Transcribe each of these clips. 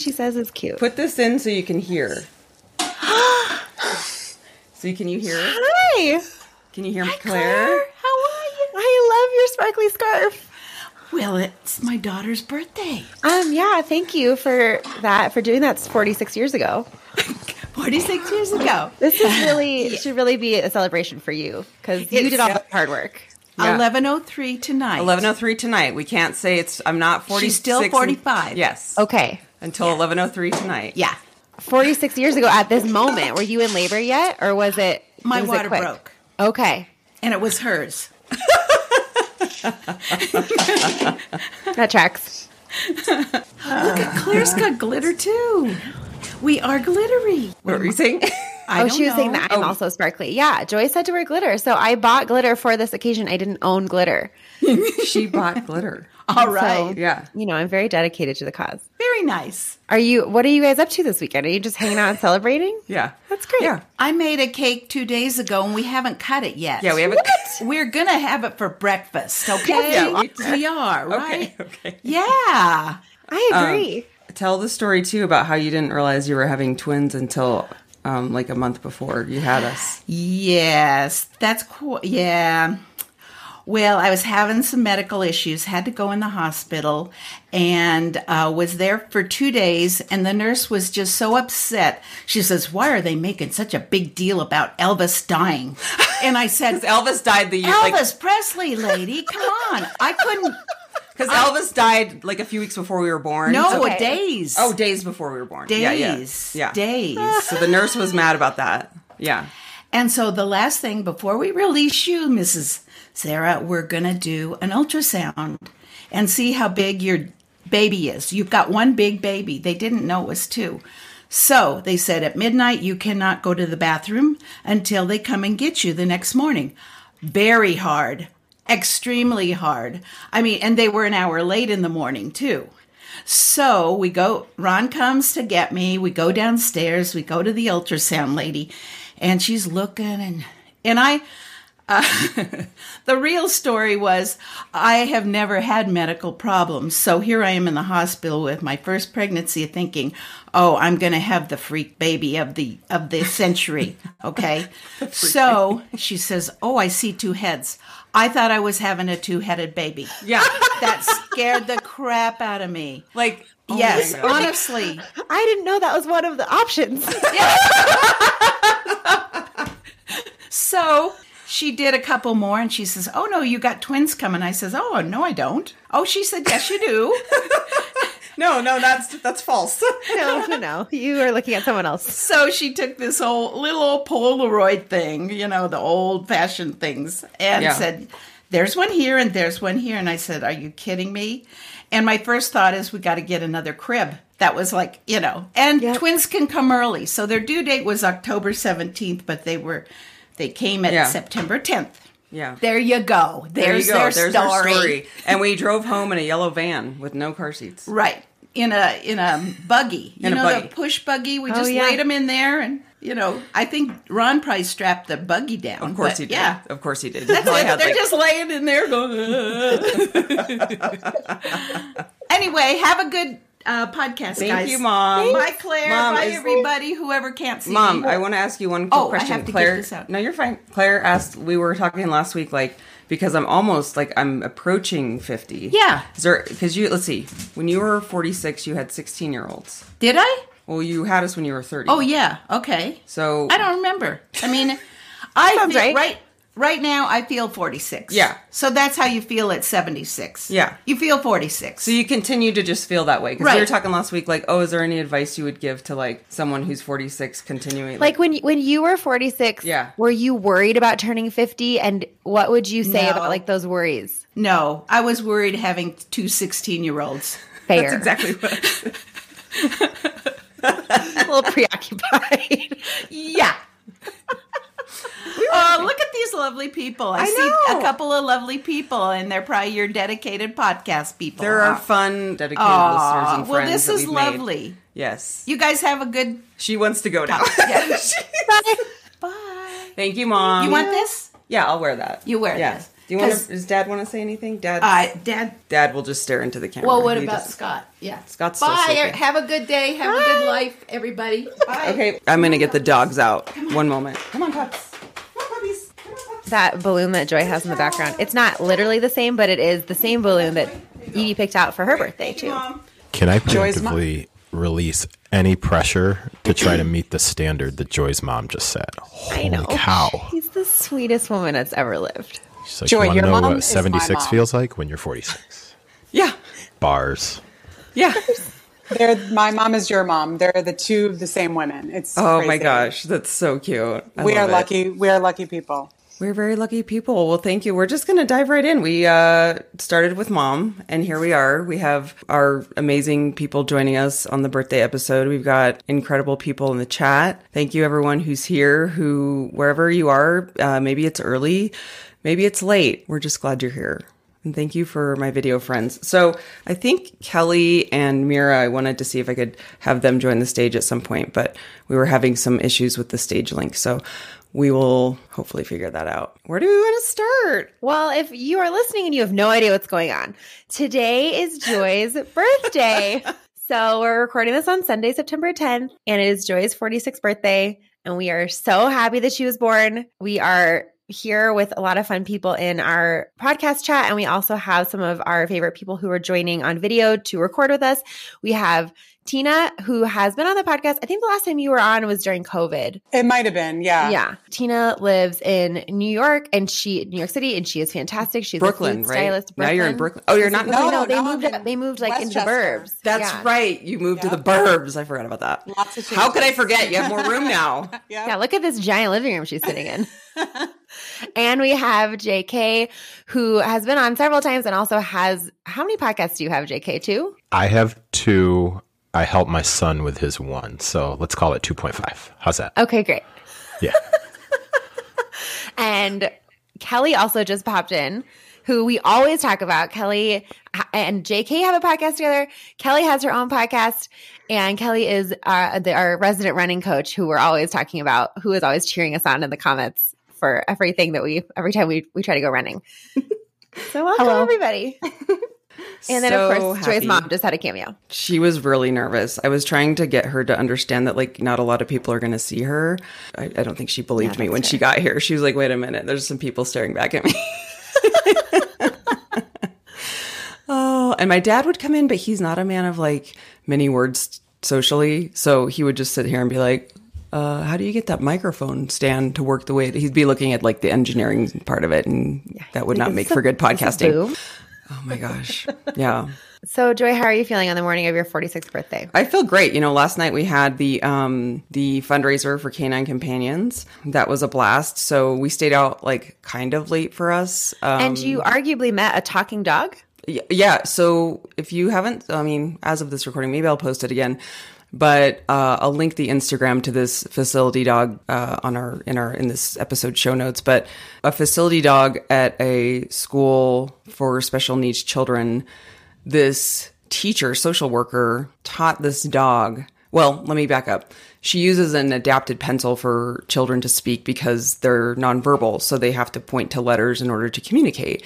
she says is cute. Put this in so you can hear. so you, can you hear? it? Hi. Can you hear Claire, Claire? how are you? I love your sparkly scarf. Well, it's my daughter's birthday. Um, yeah, thank you for that for doing that 46 years ago. 46 years ago. This is really should really be a celebration for you because you did all the hard work. Yeah. 1103 tonight. 11:03 tonight. We can't say it's. I'm not 46. She's still 45. Yes. Okay. Until 11:03 tonight. Yeah. 46 years ago at this moment, were you in labor yet or was it My was water quick? broke, Okay. and it was hers. That tracks. Look at Claire's got glitter too. We are glittery. What were you saying? I oh, don't she was saying know. that I'm also sparkly. Yeah, Joy said to wear glitter. So I bought glitter for this occasion. I didn't own glitter. she bought glitter. All right. So, Yeah. you know, I'm very dedicated to the cause. Very nice. Are you what are you guys up to this weekend? Are you just hanging out and celebrating? Yeah. That's great. Yeah. I made a cake two days ago, and we haven't cut it yet. Yeah. We have a. We're gonna have it for breakfast. Okay. Yeah, we- we are right. Okay. Okay. Yeah. I agree. Tell the story too about how you didn't realize you were having twins until um, like a month before you had us. Yes, that's cool. Yeah. Well, I was having some medical issues, had to go in the hospital, and uh, was there for two days. And the nurse was just so upset. She says, "Why are they making such a big deal about Elvis dying?" And I said, Elvis died the year "Elvis Presley, lady, come on! I couldn't. because Elvis died like a few weeks before we were born. No, Okay. days. Oh, days before we were born. days. Yeah, yeah. yeah. Days." So the nurse was mad about that. Yeah. And so the last thing before we release you, Mrs. Sarah, we're going to do an ultrasound and see how big your baby is. You've got one big baby. They didn't know it was two. So they said at midnight, you cannot go to the bathroom until they come and get you the next morning. Very hard, extremely hard. I mean, and they were an hour late in the morning, too. So we go, Ron comes to get me. We go downstairs. We go to the ultrasound lady, and she's looking, and, and I, uh, the real story was I have never had medical problems. So here I am in the hospital with my first pregnancy thinking, oh, I'm going to have the freak baby of the, of the century. Okay. so she says, oh, I see two heads. I thought I was having a two headed baby. Yeah. That scared the crap out of me. Like oh yes, honestly. I didn't know that was one of the options. So she did a couple more and she says, Oh no, you got twins coming. I says, Oh no, I don't. Oh, she said, Yes, you do. No, no, that's that's false. no, no. You are looking at someone else. so she took this whole little old Polaroid thing, you know, the old fashioned things, and Yeah. said, There's one here and there's one here. And I said, Are you kidding me? And my first thought is we got to get another crib. That was like, you know, and Yep. twins can come early. So their due date was October 17th, but they were they came at Yeah. September 10th. Yeah. There you go. There's There you go. their There's story. our story. And we drove home in a yellow van with no car seats. Right. In a in a buggy. You In a know buggy. the push buggy? We Oh, just yeah. laid them in there and you know, I think Ron probably strapped the buggy down. Of course but he did. Yeah. Of course he did. He That's it. had, They're like- just laying in there going. anyway, have a good uh, podcast, Thank guys. you, Mom. Bye, Claire. Mom, Bye, everybody. Whoever can't see Mom, me. I want to ask you one quick Oh, I question. have to get Claire, this out. no, you're fine. Claire asked. We were talking last week, like because I'm almost like I'm approaching fifty. Yeah. Is there? Because you let's see. When you were 46, you had 16 year olds. Did I? Well, you had us when you were 30. Oh yeah. Okay. So I don't remember. I mean, I feel, right. right. Right. now, I feel 46. Yeah. So that's how you feel at 76. Yeah. You feel 46. So you continue to just feel that way because we were talking last week, like, oh, is there any advice you would give to like someone who's 46 continuing? Like when when you were 46, Yeah. were you worried about turning 50 and what would you say No. about like those worries? no, I was worried having two 16 year olds. Fair. that's exactly what. a little preoccupied. Yeah. Oh, look at these lovely people. I, I see know. a couple of lovely people, and they're probably your dedicated podcast people. There are fun, dedicated Aw, listeners and friends. well, this is we've made. lovely. Yes, You guys have a good. she wants to go now. Yeah. Bye. Bye. Thank you, mom. You want this? Yeah, I'll wear that. You wear Yeah. this. Do you want 'Cause- to? Does Dad want to say anything? Dad. Uh, Dad. Dad will just stare into the camera. Well, what He about just- Scott? Yeah. Scott's still Bye. sleeping. Have a good day. Have a good life, everybody. Bye. Okay, I'm gonna get the dogs out. One moment. Come on, pups. Come on, puppies. Come on, pups. That balloon that Joy has in the background. It's not literally the same, but it is the same balloon that Edie picked out for her birthday too. Can I Joy's preemptively release any pressure to try to meet the standard that Joy's mom just set? Holy I know. cow. He's the sweetest woman that's ever lived. She's like, Joy, you want to your know mom what is 76 feels like when you're 46? Yeah. Bars. Yeah. They're my mom is your mom. They're the two of the same women. It's Oh my gosh, that's so cute. I We are it. lucky. We are lucky people. We're very lucky people. Well, thank you. We're just going to dive right in. We uh, started with mom, and here we are. We have our amazing people joining us on the birthday episode. We've got incredible people in the chat. Thank you, everyone who's here, who, wherever you are, uh, maybe it's early, maybe it's late. We're just glad you're here. And thank you for my video friends. So I think Kelly and Mira, I wanted to see if I could have them join the stage at some point, but we were having some issues with the stage link. So we will hopefully figure that out. Where do we want to start? Well, if you are listening and you have no idea what's going on, today is Joy's birthday. so we're recording this on Sunday, September 10th, and it is Joy's 46th birthday. And we are so happy that she was born. We are here with a lot of fun people in our podcast chat. And we also have some of our favorite people who are joining on video to record with us. We have Tina, who has been on the podcast. I think the last time you were on was during COVID. It might have been, yeah. Yeah. Tina lives in New York and she New York City and she is fantastic. She's Brooklyn, a food right? stylist. Now you're in Brooklyn. Oh, you're not. No, No, no, they no, moved I'm up, they moved like into the burbs. That's Yeah. right. You moved to the burbs. I forgot about that. Lots of How could I forget? You have more room now. Yeah. Yeah, look at this giant living room she's sitting in. and we have JK, who has been on several times and also has how many podcasts do you have, JK? Two? I have two. I help my son with his one. So let's call it 2.5. How's that? Okay, great. Yeah. And Kelly also just popped in, who we always talk about. Kelly and JK have a podcast together. Kelly has her own podcast, and Kelly is uh, the, our resident running coach, who we're always talking about, who is always cheering us on in the comments for everything that we every time we we try to go running. so welcome Hello. everybody. And then So of course Joy's mom just had a cameo. She was really nervous. I was trying to get her to understand that like not a lot of people are going to see her. I, I don't think she believed Yeah, me when that's she got here. She was like, "Wait a minute, there's some people staring back at me." oh, and my dad would come in, but he's not a man of like many words socially, so he would just sit here and be like. Uh, how do you get that microphone stand to work the way he'd be looking at like the engineering part of it and that would not make for good podcasting. Oh my gosh. Yeah. So Joy, how are you feeling on the morning of your 46th birthday? I feel great. You know, last night we had the um the fundraiser for Canine Companions. That was a blast. So we stayed out like kind of late for us. Um, and you arguably met a talking dog? yeah. So if you haven't, I mean, as of this recording, maybe I'll post it again. But uh, I'll link the Instagram to this facility dog uh, on our in our in this episode show notes. But a facility dog at a school for special needs children. This teacher, social worker, taught this dog. Well, let me back up. She uses an adapted pencil for children to speak because they're nonverbal, so they have to point to letters in order to communicate.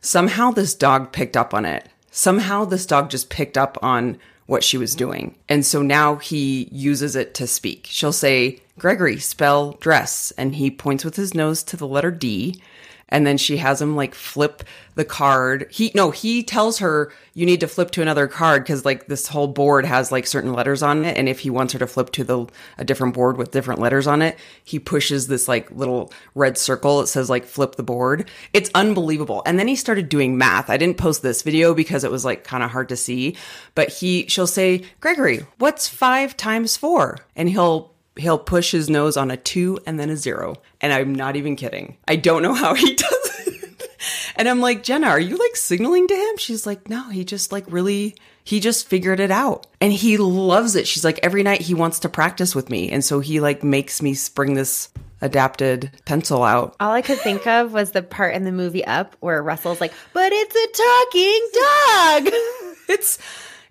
Somehow this dog picked up on it. Somehow this dog just picked up on what she was doing. And so now he uses it to speak. She'll say, Gregory, spell dress. And he points with his nose to the letter D. And then she has him like flip the card. He, no, he tells her, you need to flip to another card because like this whole board has like certain letters on it. And if he wants her to flip to the, a different board with different letters on it, he pushes this like little red circle. It says like flip the board. It's unbelievable. And then he started doing math. I didn't post this video because it was like kind of hard to see, but he, she'll say, Gregory, what's five times four? And he'll he'll push his nose on a two and then a zero. And I'm not even kidding. I don't know how he does it. And I'm like, Jenna, are you like signaling to him? She's like, no, he just like really, he just figured it out. And he loves it. She's like, every night he wants to practice with me. And so he like makes me bring this adapted pencil out. All I could think of was the part in the movie Up where Russell's like, "But it's a talking dog." It's,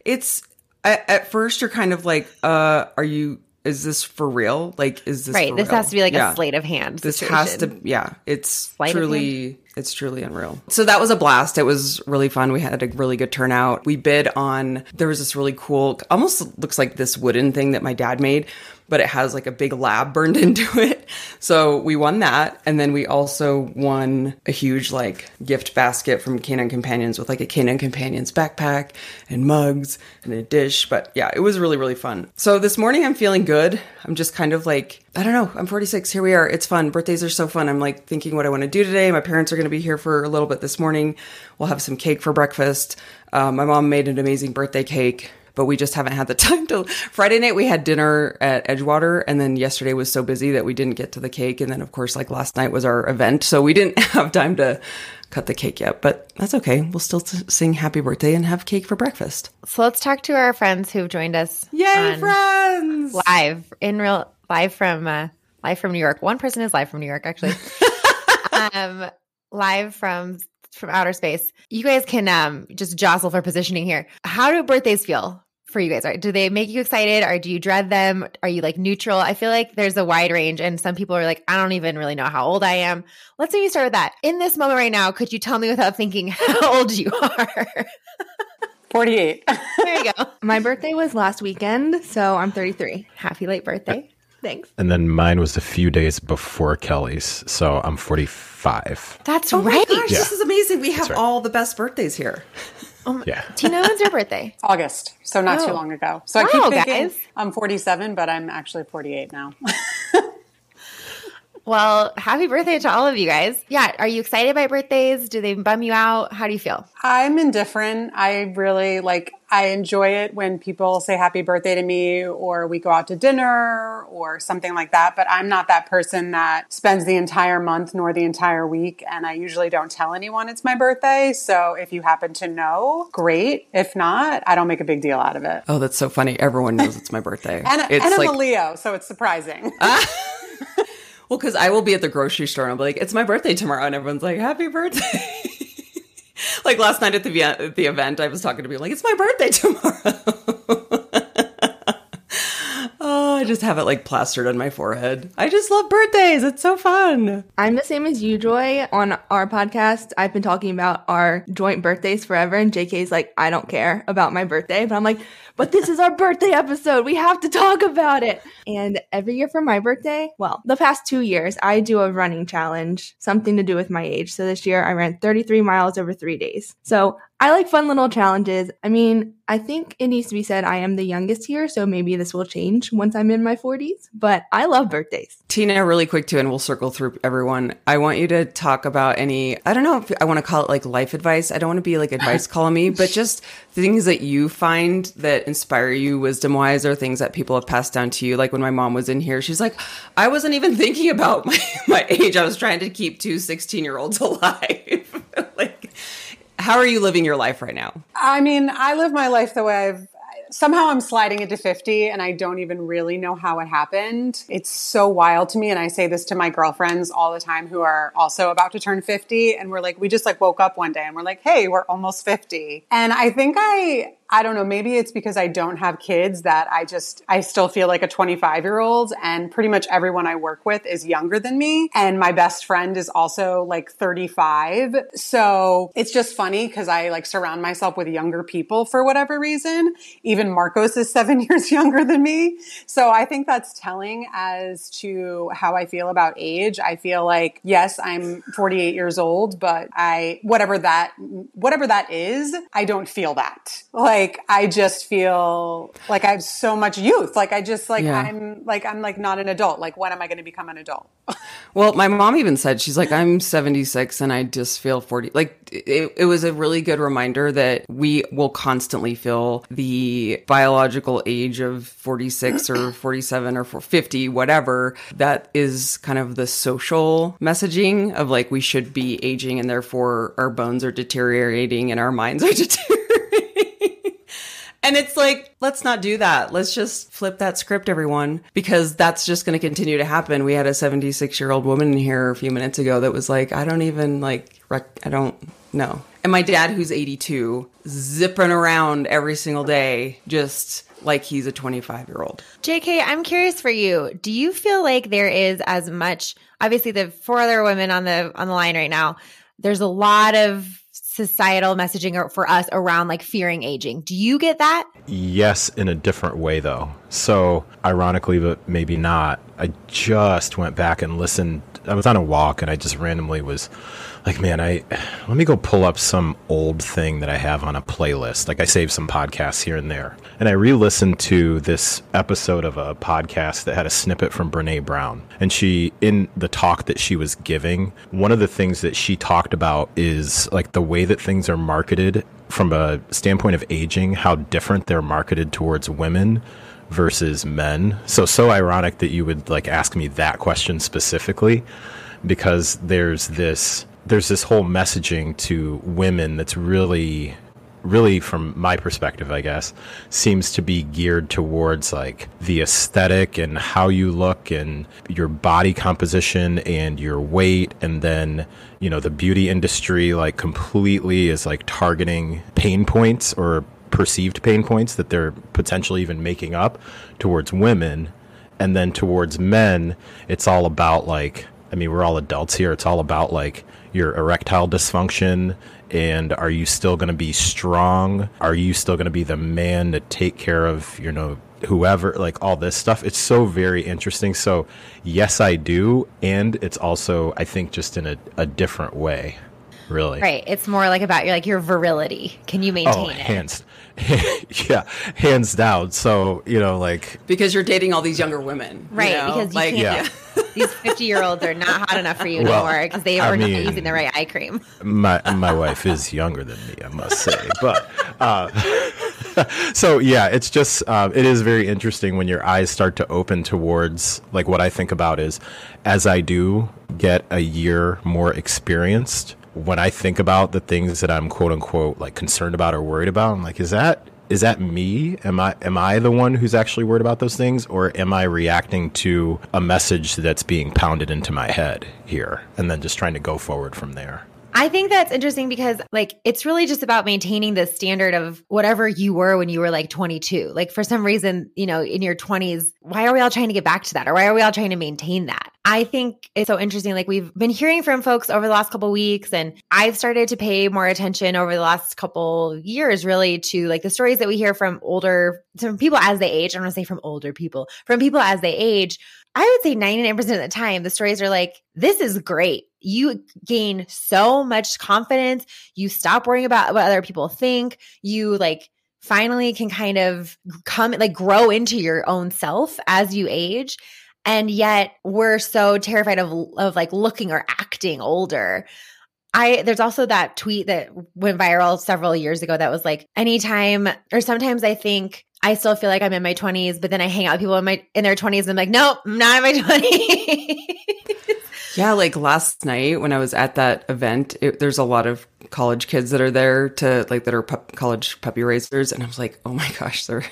it's, at, at first you're kind of like, uh, are you, is this for real? Like, is this right. This real? has to be like Yeah. a sleight of hand. This situation. has to, yeah, it's Sleight truly It's truly unreal. So that was a blast. It was really fun. We had a really good turnout. We bid on, there was this really cool, almost looks like this wooden thing that my dad made, but it has like a big lab burned into it. So we won that. And then we also won a huge like gift basket from Canine Companions with like a Canine Companions backpack and mugs and a dish. But yeah, it was really, really fun. So this morning I'm feeling good. I'm just kind of like, I don't know. I'm 46. Here we are. It's fun. Birthdays are so fun. I'm like thinking what I want to do today. My parents are going to be here for a little bit this morning. We'll have some cake for breakfast. Um, my mom made an amazing birthday cake but we just haven't had the time to. Friday night we had dinner at Edgewater, and then yesterday was so busy that we didn't get to the cake. And then, of course, like last night was our event, so we didn't have time to cut the cake yet. But that's okay. We'll still t- sing happy birthday and have cake for breakfast. So let's talk to our friends who've joined us. Yay, friends! live in real live from uh, live from New York. One person is live from New York, actually. um, live from from outer space. You guys can um just jostle for positioning here. How do birthdays feel for you guys? Right? Do they make you excited, or do you dread them? Are you like neutral? I feel like there's a wide range, and some people are like, I don't even really know how old I am. Let's maybe start with that. In this moment right now, could you tell me without thinking how old you are? 48. there you go. My birthday was last weekend, so I'm 33. Happy late birthday. Thanks. And then mine was a few days before Kelly's, so I'm 45. That's Oh my right. gosh, Yeah. this is amazing. We have right. all the best birthdays here. Oh yeah. Tina, when's your birthday? August, so not Oh. too long ago. So I keep thinking guys. I'm 47, but I'm actually 48 now. Well, happy birthday to all of you guys. Yeah. Are you excited by birthdays? Do they bum you out? How do you feel? I'm indifferent. I really like, I enjoy it when people say happy birthday to me or we go out to dinner or something like that. But I'm not that person that spends the entire month nor the entire week. And I usually don't tell anyone it's my birthday. So if you happen to know, great. If not, I don't make a big deal out of it. Oh, that's so funny. Everyone knows it's my birthday. And, it's and I'm a Leo, so it's surprising. Ah. well, because I will be at the grocery store and I'll be like, it's my birthday tomorrow. And everyone's like, happy birthday. like last night at the, the event, I was talking to people like, it's my birthday tomorrow. oh, I just have it like plastered on my forehead. I just love birthdays. It's so fun. I'm the same as you, Joy. On our podcast, I've been talking about our joint birthdays forever, and JK's like, I don't care about my birthday. But I'm like, but this is our birthday episode. We have to talk about it. And every year for my birthday, well, the past two years, I do a running challenge, something to do with my age. So this year I ran 33 miles over three days. So I like fun little challenges. I mean, I think it needs to be said I am the youngest here, so maybe this will change once I'm in my 40s, but I love birthdays. Tina, really quick too, and we'll circle through everyone. I want you to talk about any, I don't know if I want to call it like life advice. I don't want to be like advice column me, but just things that you find that inspire you wisdom wise or things that people have passed down to you. Like when my mom was in here, she's like, I wasn't even thinking about my, my age. I was trying to keep two 16 year olds alive. like, how are you living your life right now? I mean, I live my life the way I've somehow I'm sliding into 50 and I don't even really know how it happened. It's so wild to me. And I say this to my girlfriends all the time who are also about to turn 50. And we're like, we just like woke up one day and we're like, hey, we're almost 50. And I think I, I don't know, maybe it's because I don't have kids that I just, I still feel like a 25 year old and pretty much everyone I work with is younger than me. And my best friend is also like 35. So it's just funny because I like surround myself with younger people for whatever reason. Even Marcos is seven years younger than me. So I think that's telling as to how I feel about age. I feel like, yes, I'm 48 years old, but I, whatever that, whatever that is, I don't feel that. Like, I just feel like I have so much youth. Like, I just, like, Yeah. I'm, like, I'm like not an adult. Like, when am I going to become an adult? Well, my mom even said she's like I'm 76 and I just feel 40. Like it, it was a really good reminder that we will constantly feel the biological age of 46 or 47 or 50 whatever. That is kind of the social messaging of like we should be aging and therefore our bones are deteriorating and our minds are deteriorating. And it's like, let's not do that. Let's just flip that script, everyone, because that's just going to continue to happen. We had a 76 year old woman here a few minutes ago that was like, I don't even like, rec- I don't know. And my dad, who's 82, zipping around every single day, just like he's a 25 year old. JK, I'm curious for you. Do you feel like there is as much obviously the four other women on the on the line right now there's a lot of societal messaging for us around like fearing aging. Do you get that? Yes, in a different way though. So, ironically, but maybe not, I just went back and listened. I was on a walk and I just randomly was like, man, I let me go pull up some old thing that I have on a playlist. Like I saved some podcasts here and there. And I re-listened to this episode of a podcast that had a snippet from Brené Brown. And she in the talk that she was giving, one of the things that she talked about is like the way that things are marketed from a standpoint of aging, how different they're marketed towards women versus men. So so ironic that you would like ask me that question specifically because there's this there's this whole messaging to women that's really really from my perspective i guess seems to be geared towards like the aesthetic and how you look and your body composition and your weight. And then you know the beauty industry like completely is like targeting pain points or perceived pain points that they're potentially even making up towards women. And then towards men it's all about like i mean we're all adults here. It's all about like your erectile dysfunction and are you still going to be strong are you still going to be the man to take care of you know whoever like all this stuff it's so very interesting so yes i do and it's also i think just in a, a different way really Right. It's more like about your like your virility. Can you oh, maintain oh it? hands yeah hands down so you know like because you're dating all these younger women, you Right, know? because you like, can't. These fifty-year-olds are not hot enough for you Well, anymore because they I are not mean- using the right eye cream. my my wife is younger than me, I must say. But uh, so yeah, it's just uh, it is very interesting when your eyes start to open towards like what I think about is as I do get a year more experienced. When I think about the things that I'm quote unquote like concerned about or worried about, I'm like, is that is that me? Am I am I the one who's actually worried about those things, or am I reacting to a message that's being pounded into my head here, and then just trying to go forward from there? I think that's interesting because like it's really just about maintaining the standard of whatever you were when you were like 22. Like for some reason, you know, in your 20s, why are we all trying to get back to that or why are we all trying to maintain that? I think it's so interesting like we've been hearing from folks over the last couple weeks and I've started to pay more attention over the last couple years really to like the stories that we hear from older from people as they age. I don't want to say from older people, from people as they age I would say 99% of the time, the stories are like, this is great. You gain so much confidence. You stop worrying about what other people think. You like finally can kind of come, like grow into your own self as you age. And yet we're so terrified of, of like looking or acting older. I there's also that tweet that went viral several years ago that was like anytime or sometimes I think I still feel like I'm in my 20s, but then I hang out with people in my in their 20s and I'm like, nope, I'm not in my 20s. Yeah, like last night when I was at that event, it, there's a lot of college kids that are there to like that are pup, college puppy raisers, and I was like, oh my gosh, they're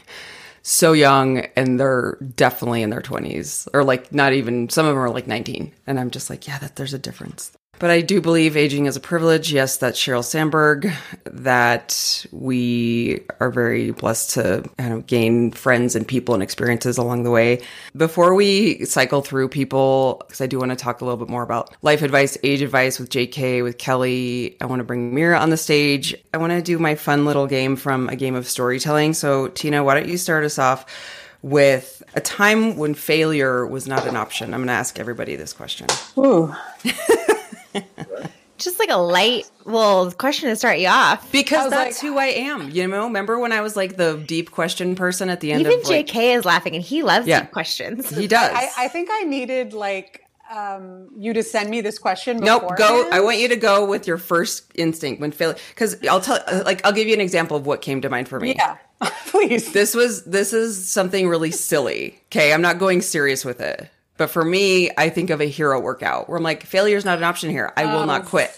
so young and they're definitely in their 20s or like not even some of them are like 19 and i'm just like yeah that there's a difference but i do believe aging is a privilege. Yes that's sheryl sandberg that we are very blessed to kind of gain friends and people and experiences along the way. Before we cycle through people because i do want to talk a little bit more about life advice age advice with jk with kelly. I want to bring mira on the stage. I want to do my fun little game from a game of storytelling. So tina why don't you start us off with a time when failure was not an option? I'm going to ask everybody this question. Ooh. Just like a light well, question to start you off. because that's like- who i am you know remember when i was like the deep question person at the end Even of like, JK is laughing and he loves Yeah. deep questions. he does I, I think I needed like um, you to send me this question. Nope, go. I want you to go with your first instinct when failing, Because I'll tell, uh, like, I'll give you an example of what came to mind for me. Yeah, please. This was this is something really silly. Okay, I'm not going serious with it. But for me, I think of a hero workout where I'm like, failure is not an option here. I will not quit.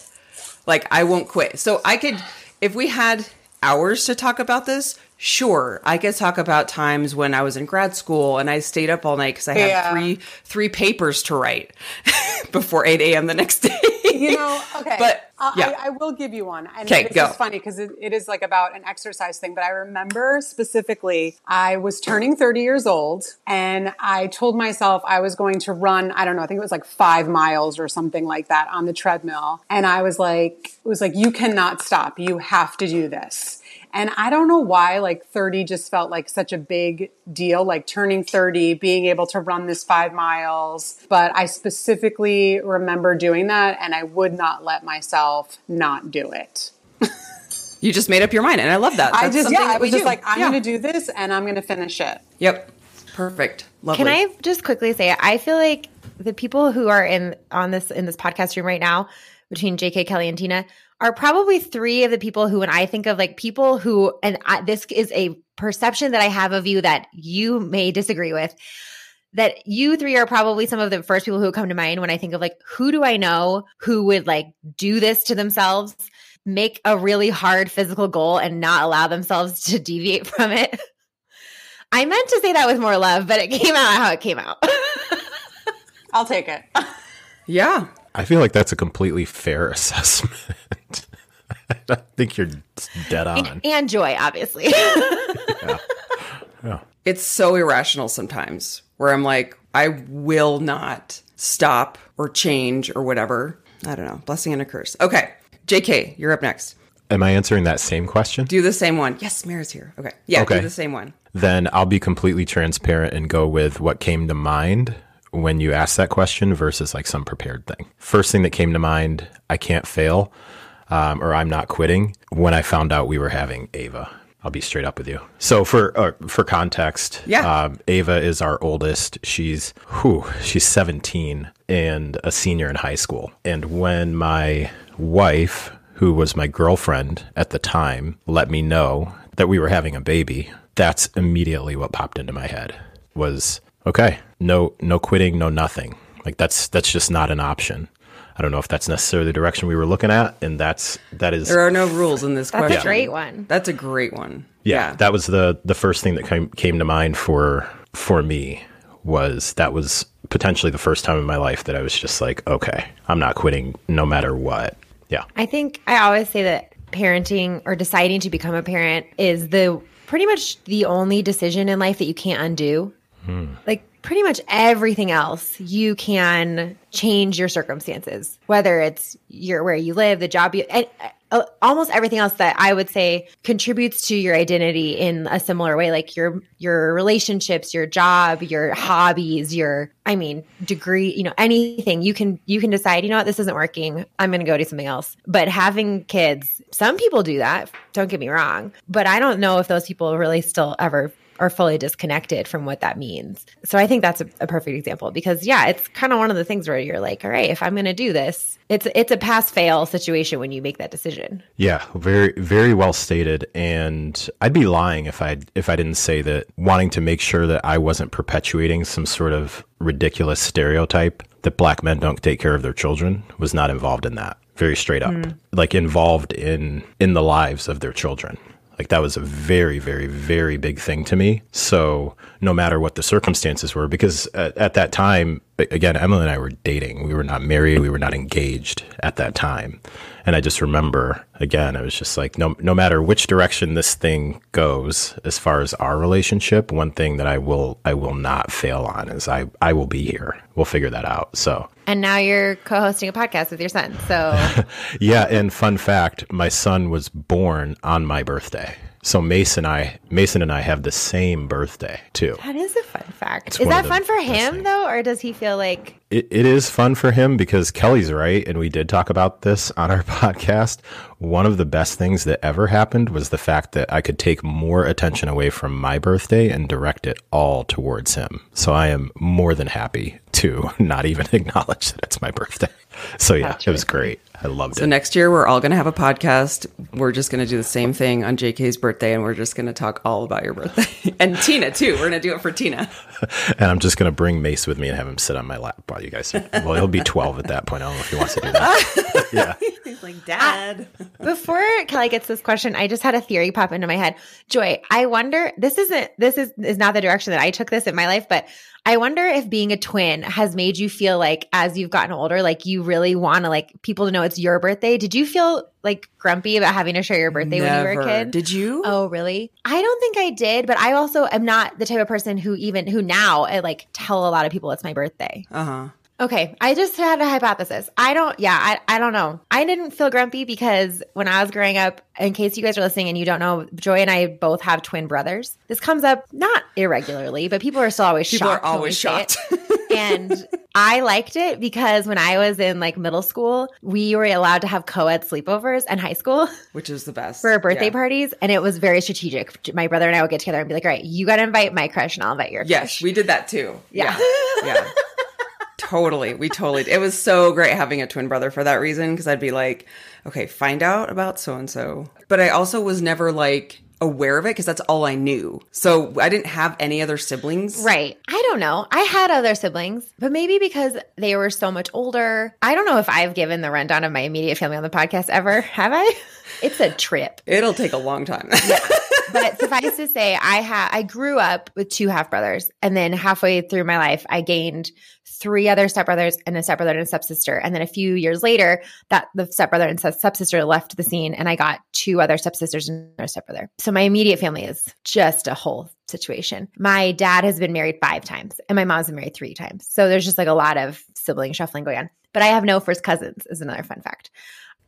Like, I won't quit. So I could, if we had hours to talk about this, sure, I could talk about times when I was in grad school and I stayed up all night because I had Yeah. three three papers to write before 8 a.m. the next day. You know, okay. But Yeah. I, I will give you one. And Okay, go. is funny because it, it is like about an exercise thing. But I remember specifically, I was turning 30 years old and I told myself I was going to run, I don't know, I think it was like five miles or something like that on the treadmill. And I was like, it was like, you cannot stop. You have to do this. And I don't know why, like 30 just felt like such a big deal, like turning 30, being able to run this five miles. But I specifically remember doing that and I would not let myself not do it. You just made up your mind, and I love that. I just, yeah, I that we was just do. like, I'm Yeah. going to do this and I'm going to finish it. Yep. Perfect. Lovely. Can I just quickly say I feel like the people who are in on this in this podcast room right now between JK Kelly and Tina are probably three of the people who when I think of like people who and I, this is a perception that I have of you that you may disagree with that you three are probably some of the first people who come to mind when I think of like who do I know who would like do this to themselves make a really hard physical goal and not allow themselves to deviate from it I meant to say that with more love, but it came out how it came out. I'll take it. yeah. I feel like that's a completely fair assessment. I think you're dead on. and joy, obviously. Yeah. It's so irrational sometimes where I'm like, I will not stop or change or whatever. I don't know. Blessing and a curse. Okay. JK, you're up next. Am I answering that same question? Do the same one. Yes, Mira's here. Okay. Yeah, Okay. do the same one. Then I'll be completely transparent and go with what came to mind when you asked that question versus like some prepared thing. First thing that came to mind, I can't fail, um, or I'm not quitting. When I found out we were having Ava, I'll be straight up with you. So for uh, for context, Yeah. um, Ava is our oldest. She's whew, she's 17 and a senior in high school. And when my wife, who was my girlfriend at the time, let me know that we were having a baby, that's immediately what popped into my head. Was okay, no no quitting, no nothing. Like that's that's just not an option. I don't know if that's necessarily the direction we were looking at, and that's that is There are no rules in this That's question. a great one. That's a great one. yeah, that was the the first thing that came came to mind for for me was that was potentially the first time in my life that I was just like, okay, I'm not quitting no matter what. Yeah. I think I always say that parenting or deciding to become a parent is the pretty much the only decision in life that you can't undo. Hmm. Like pretty much everything else, you can change your circumstances, whether it's your where you live, the job you, and uh, almost everything else that I would say contributes to your identity in a similar way, like your your relationships, your job, your hobbies, your I mean degree, you know anything. You can you can decide, you know what, this isn't working. I'm going to go do something else. But having kids, some people do that. Don't get me wrong, but I don't know if those people really still ever are fully disconnected from what that means. So I think that's a, a perfect example because yeah, it's kind of one of the things where you're like, all right, if I'm going to do this, it's it's a pass fail situation when you make that decision. Yeah, very very well stated and I'd be lying if I if I didn't say that wanting to make sure that I wasn't perpetuating some sort of ridiculous stereotype that black men don't take care of their children was not involved in that. Very straight up. Hmm. Like involved in in the lives of their children. Like that was a very, very, very big thing to me. So no matter what the circumstances were, because at, at that time, again, Emily and I were dating. We were not married. We were not engaged at that time. And I just remember, again, I was just like, no, no matter which direction this thing goes, as far as our relationship, one thing that I will, I will not fail on is I, I will be here. We'll figure that out. So And now you're co-hosting a podcast with your son. So yeah, and fun fact, my son was born on my birthday. So Mason and I Mason and I have the same birthday too. that is a fun fact. It's is that fun for him things. though, or does he feel like It, it is fun for him because Kelly's right, and we did talk about this on our podcast. One of the best things that ever happened was the fact that I could take more attention away from my birthday and direct it all towards him. So I am more than happy to not even acknowledge that it's my birthday. So yeah, it was great. I loved So it. next year we're all going to have a podcast. We're just going to do the same thing on JK's birthday, and we're just going to talk all about your birthday and Tina too. We're going to do it for Tina. And I'm just going to bring Mace with me and have him sit on my lap while you guys. Well, he'll be 12 at that point. I don't know if he wants to do that. yeah. He's like, Dad. Uh, before Kelly gets this question, I just had a theory pop into my head. Joy, I wonder this isn't this is is not the direction that I took this in my life, but I wonder if being a twin has made you feel like as you've gotten older, like you really want to like people to know it's your birthday, did you feel like grumpy about having to share your birthday when you were a kid? Did you? Oh, really? I don't think I did, but I also am not the type of person who even who now I like tell a lot of people it's my birthday. Uh huh. Okay, I just had a hypothesis. I don't, yeah, I, I don't know. I didn't feel grumpy because when I was growing up, in case you guys are listening and you don't know, Joy and I both have twin brothers. This comes up not irregularly, but people are still always People shocked. are when we always shocked. and I liked it because when I was in like middle school, we were allowed to have co-ed sleepovers in high school Which is the best for birthday Yeah. parties, and it was very strategic. My brother and I would get together and be like, "All right, you got to invite my crush, and I'll invite your Yes, crush." we did that too. Yeah. Yeah. yeah. totally. We totally. It was so great having a twin brother for that reason because I'd be like, okay, find out about so and so. But I also was never like aware of it because that's all I knew. So I didn't have any other siblings. Right. I don't know. I had other siblings, but maybe because they were so much older. I don't know if I've given the rundown of my immediate family on the podcast ever. Have I? It's a trip. It'll take a long time. But suffice to say, I ha- I grew up with two half brothers, and then halfway through my life, I gained three other stepbrothers and a stepbrother and a stepsister. And then a few years later, that the stepbrother and stepsister left the scene, and I got two other stepsisters and a stepbrother. So my immediate family is just a whole situation. My dad has been married five times, and my mom's been married three times. So there's just like a lot of sibling shuffling going on. But I have no first cousins, is another fun fact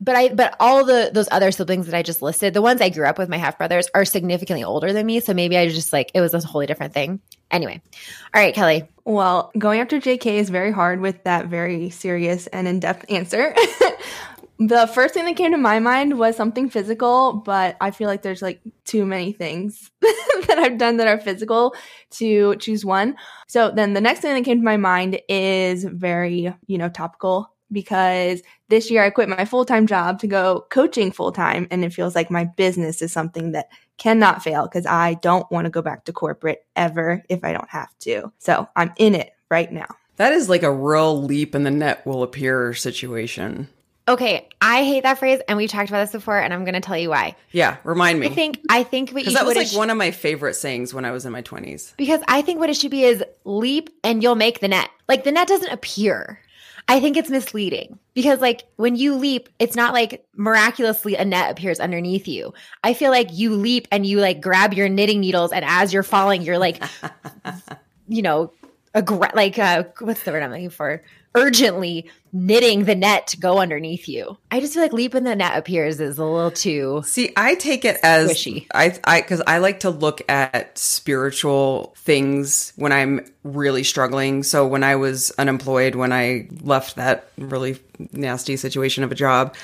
but I but all the those other siblings that I just listed, the ones I grew up with, my half brothers, are significantly older than me. So maybe I just like it was a wholly different thing. Anyway, all right, Kelly. Well, going after JK is very hard with that very serious and in depth answer. the first thing that came to my mind was something physical, but I feel like there's like too many things that I've done that are physical to choose one. So then the next thing that came to my mind is very, you know, topical because this year I quit my full time job to go coaching full time. And it feels like my business is something that cannot fail because I don't want to go back to corporate ever if I don't have to. So I'm in it right now. that is like a real leap in the net will appear situation. Okay, I hate that phrase, and we've talked about this before, and I'm going to tell you why. Yeah. Remind me. I think I think what because that was like sh- one of my favorite sayings when I was in my 20s. because I think what it should be is leap and you'll make the net. Like the net doesn't appear. I think it's misleading because like when you leap, it's not like miraculously a net appears underneath you. I feel like you leap and you like grab your knitting needles and as you're falling, you're like, you know, aggra- like uh, what's the word I'm looking for? Urgently knitting the net to go underneath you. I just feel like leap and the net appears is a little too. See, I take it as Squishy. I I because I like to look at spiritual things when I'm really struggling. So when I was unemployed, when I left that really nasty situation of a job,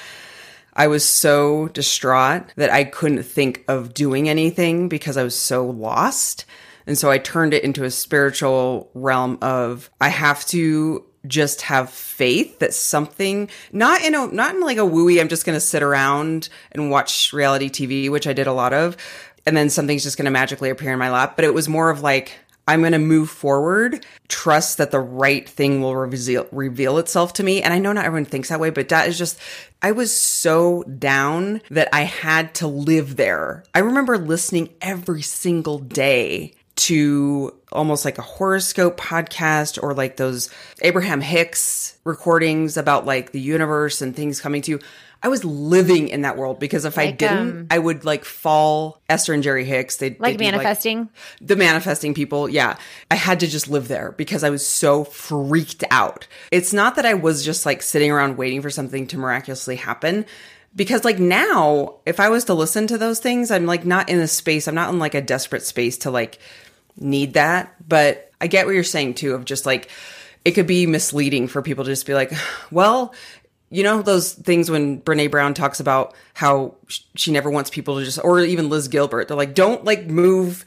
I was so distraught that I couldn't think of doing anything because I was so lost. And so I turned it into a spiritual realm of I have to just have faith that something not in a not in like a wooey I'm just going to sit around and watch reality TV which I did a lot of and then something's just going to magically appear in my lap but it was more of like I'm going to move forward, trust that the right thing will reveal reveal itself to me. And I know not everyone thinks that way, but that is just I was so down that I had to live there. I remember listening every single day to almost like a horoscope podcast or like those Abraham Hicks recordings about like the universe and things coming to you. I was living in that world because if I didn't, um, I would like fall Esther and Jerry Hicks. They'd Like they'd manifesting. the manifesting people, yeah. I had to just live there because I was so freaked out. It's not that I was just like sitting around waiting for something to miraculously happen. Because like now, if I was to listen to those things, I'm like not in a space, I'm not in like a desperate space to like need that. But I get what you're saying too, of just like it could be misleading for people to just be like, well, you know those things when Brene Brown talks about how she never wants people to just, or even Liz Gilbert, they're like, don't like move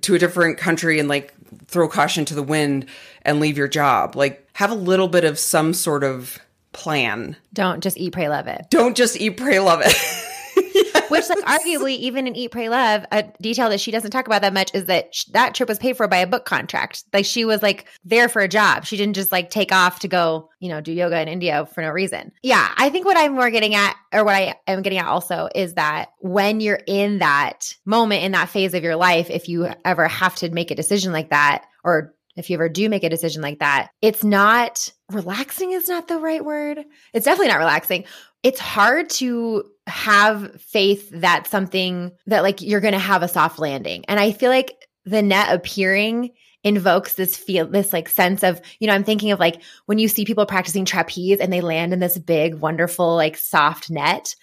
to a different country and like throw caution to the wind and leave your job. Like have a little bit of some sort of plan. Don't just eat, pray, love it. Don't just eat, pray, love it. Which, like, arguably, even in Eat, Pray, Love, a detail that she doesn't talk about that much is that sh- that trip was paid for by a book contract. Like, she was like there for a job. She didn't just like take off to go, you know, do yoga in India for no reason. Yeah, I think what I'm more getting at, or what I am getting at also, is that when you're in that moment, in that phase of your life, if you ever have to make a decision like that, or if you ever do make a decision like that, it's not relaxing, is not the right word. It's definitely not relaxing. It's hard to have faith that something that like you're going to have a soft landing. And I feel like the net appearing invokes this feel this like sense of you know i'm thinking of like when you see people practicing trapeze and they land in this big wonderful like soft net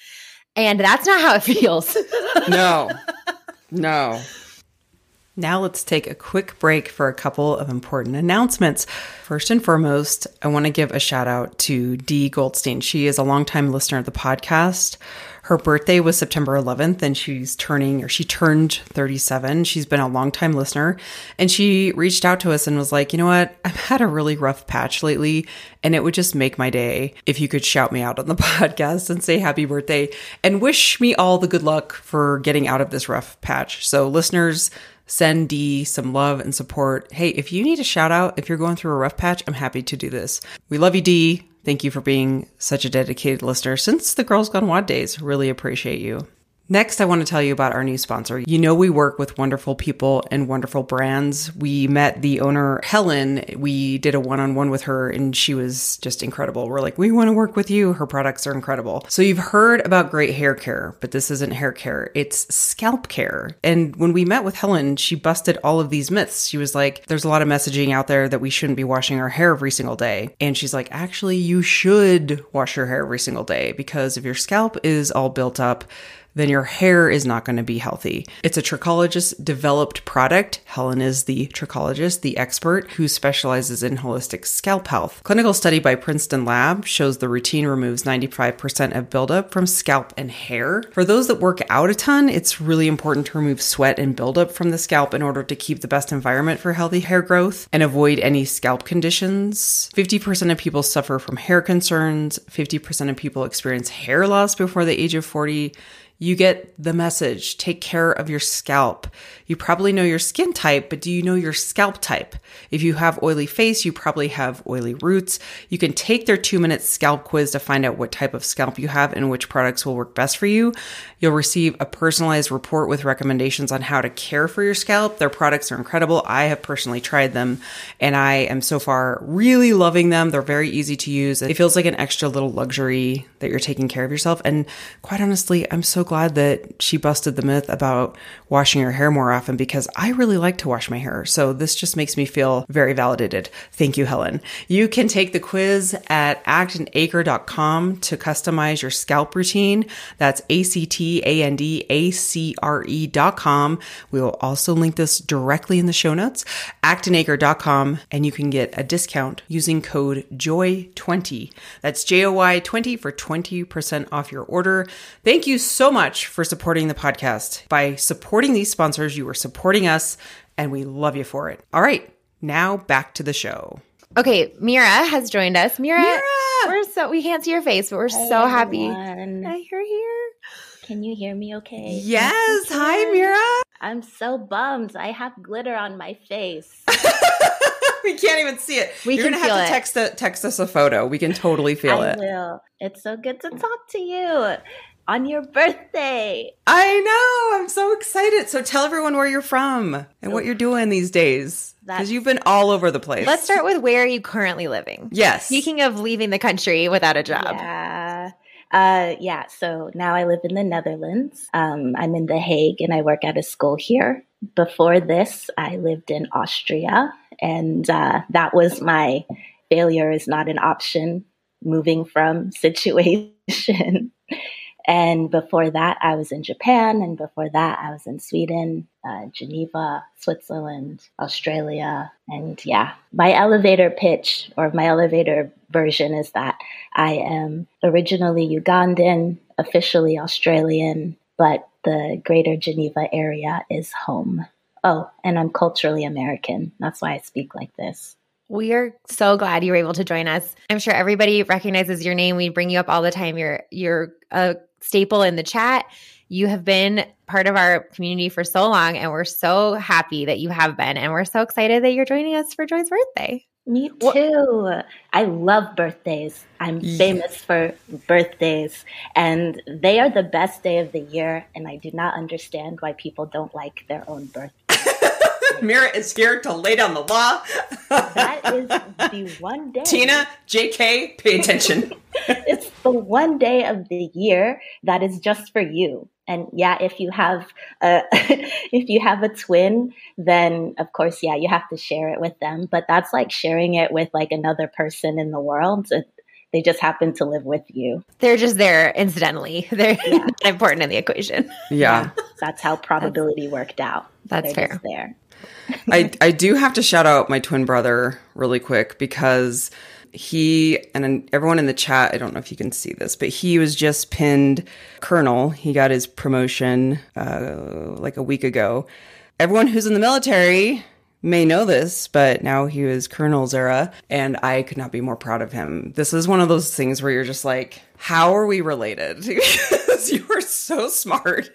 and that's not how it feels No, no. Now let's take a quick break for a couple of important announcements. First and foremost, I want to give a shout out to Dee Goldstein. She is a longtime listener of the podcast. Her birthday was September 11th and she's turning or she turned 37. She's been a longtime listener and she reached out to us and was like, "You know what? I've had a really rough patch lately and it would just make my day if you could shout me out on the podcast and say happy birthday and wish me all the good luck for getting out of this rough patch." So listeners, send Dee some love and support. Hey, if you need a shout out, if you're going through a rough patch, I'm happy to do this. We love you, Dee. Thank you for being such a dedicated listener since the Girls Gone WOD days. Really appreciate you. Next, I want to tell you about our new sponsor. You know, we work with wonderful people and wonderful brands. We met the owner, Helen. We did a one on one with her, and she was just incredible. We're like, we want to work with you. Her products are incredible. So, you've heard about great hair care, but this isn't hair care, it's scalp care. And when we met with Helen, she busted all of these myths. She was like, there's a lot of messaging out there that we shouldn't be washing our hair every single day. And she's like, actually, you should wash your hair every single day because if your scalp is all built up, then your hair is not going to be healthy. It's a trichologist developed product. Helen is the trichologist, the expert who specializes in holistic scalp health. Clinical study by Princeton Lab shows the routine removes 95% of buildup from scalp and hair. For those that work out a ton, it's really important to remove sweat and buildup from the scalp in order to keep the best environment for healthy hair growth and avoid any scalp conditions. 50% of people suffer from hair concerns, 50% of people experience hair loss before the age of 40. You get the message. Take care of your scalp. You probably know your skin type, but do you know your scalp type? If you have oily face, you probably have oily roots. You can take their two minute scalp quiz to find out what type of scalp you have and which products will work best for you. You'll receive a personalized report with recommendations on how to care for your scalp. Their products are incredible. I have personally tried them and I am so far really loving them. They're very easy to use. It feels like an extra little luxury that you're taking care of yourself. And quite honestly, I'm so glad that she busted the myth about washing your hair more often because I really like to wash my hair. So this just makes me feel very validated. Thank you, Helen. You can take the quiz at actandacre.com to customize your scalp routine. That's A C T A N D A C R E.com. We will also link this directly in the show notes, actandacre.com, and you can get a discount using code JOY20. That's J O Y 20 for 20% off your order. Thank you so much for supporting the podcast. By supporting these sponsors, you are supporting us, and we love you for it. All right, now back to the show. okay mira has joined us mira, Mira! we're so we can't see your face but we're Hey, so happy everyone. that you're here Can you hear me okay? Yes, hi, Mira. I'm so bummed. I have glitter on my face. we can't even see it. We You're can gonna have to it. text a, text us a photo. We can totally feel I it. will. It's so good to talk to you on your birthday. I know. I'm so excited. So tell everyone where you're from and what you're doing these days. Because you've been all over the place. let's start with where are you currently living Yes. speaking of leaving the country without a job Yeah. Uh, yeah, so now I live in the Netherlands. Um, I'm in The Hague and I work at a school here. Before this, I lived in Austria, and uh, that was my failure is not an option moving from situation. And before that, I was in Japan, and before that, I was in Sweden, uh, Geneva, Switzerland, Australia. And yeah, my elevator pitch or my elevator version is that I am originally Ugandan, officially Australian, but the greater Geneva area is home. Oh, and I'm culturally American. That's why I speak like this. We are so glad you were able to join us. I'm sure everybody recognizes your name. We bring you up all the time. You're you're a staple in the chat. You have been part of our community for so long, and we're so happy that you have been. And we're so excited that you're joining us for Joy's birthday. Me What- too. I love birthdays. I'm Yeah. famous for birthdays, and they are the best day of the year. And I do not understand why people don't like their own birthday. Mira is here to lay down the law. That is the one day. Tina, JK, pay attention. it's the one day of the year that is just for you. And yeah, if you have a if you have a twin, then of course, yeah, you have to share it with them. But that's like sharing it with like another person in the world. It, they just happen to live with you. They're just there incidentally. They're not important in the equation. Yeah. That's how probability worked out. That's They're fair. just there. I, I do have to shout out my twin brother really quick because he and everyone in the chat, I don't know if you can see this, but he was just pinned colonel. He got his promotion uh, like a week ago. Everyone who's in the military may know this, but now he was Colonel Zara, and I could not be more proud of him. This is one of those things where you're just like, how are we related? because you are so smart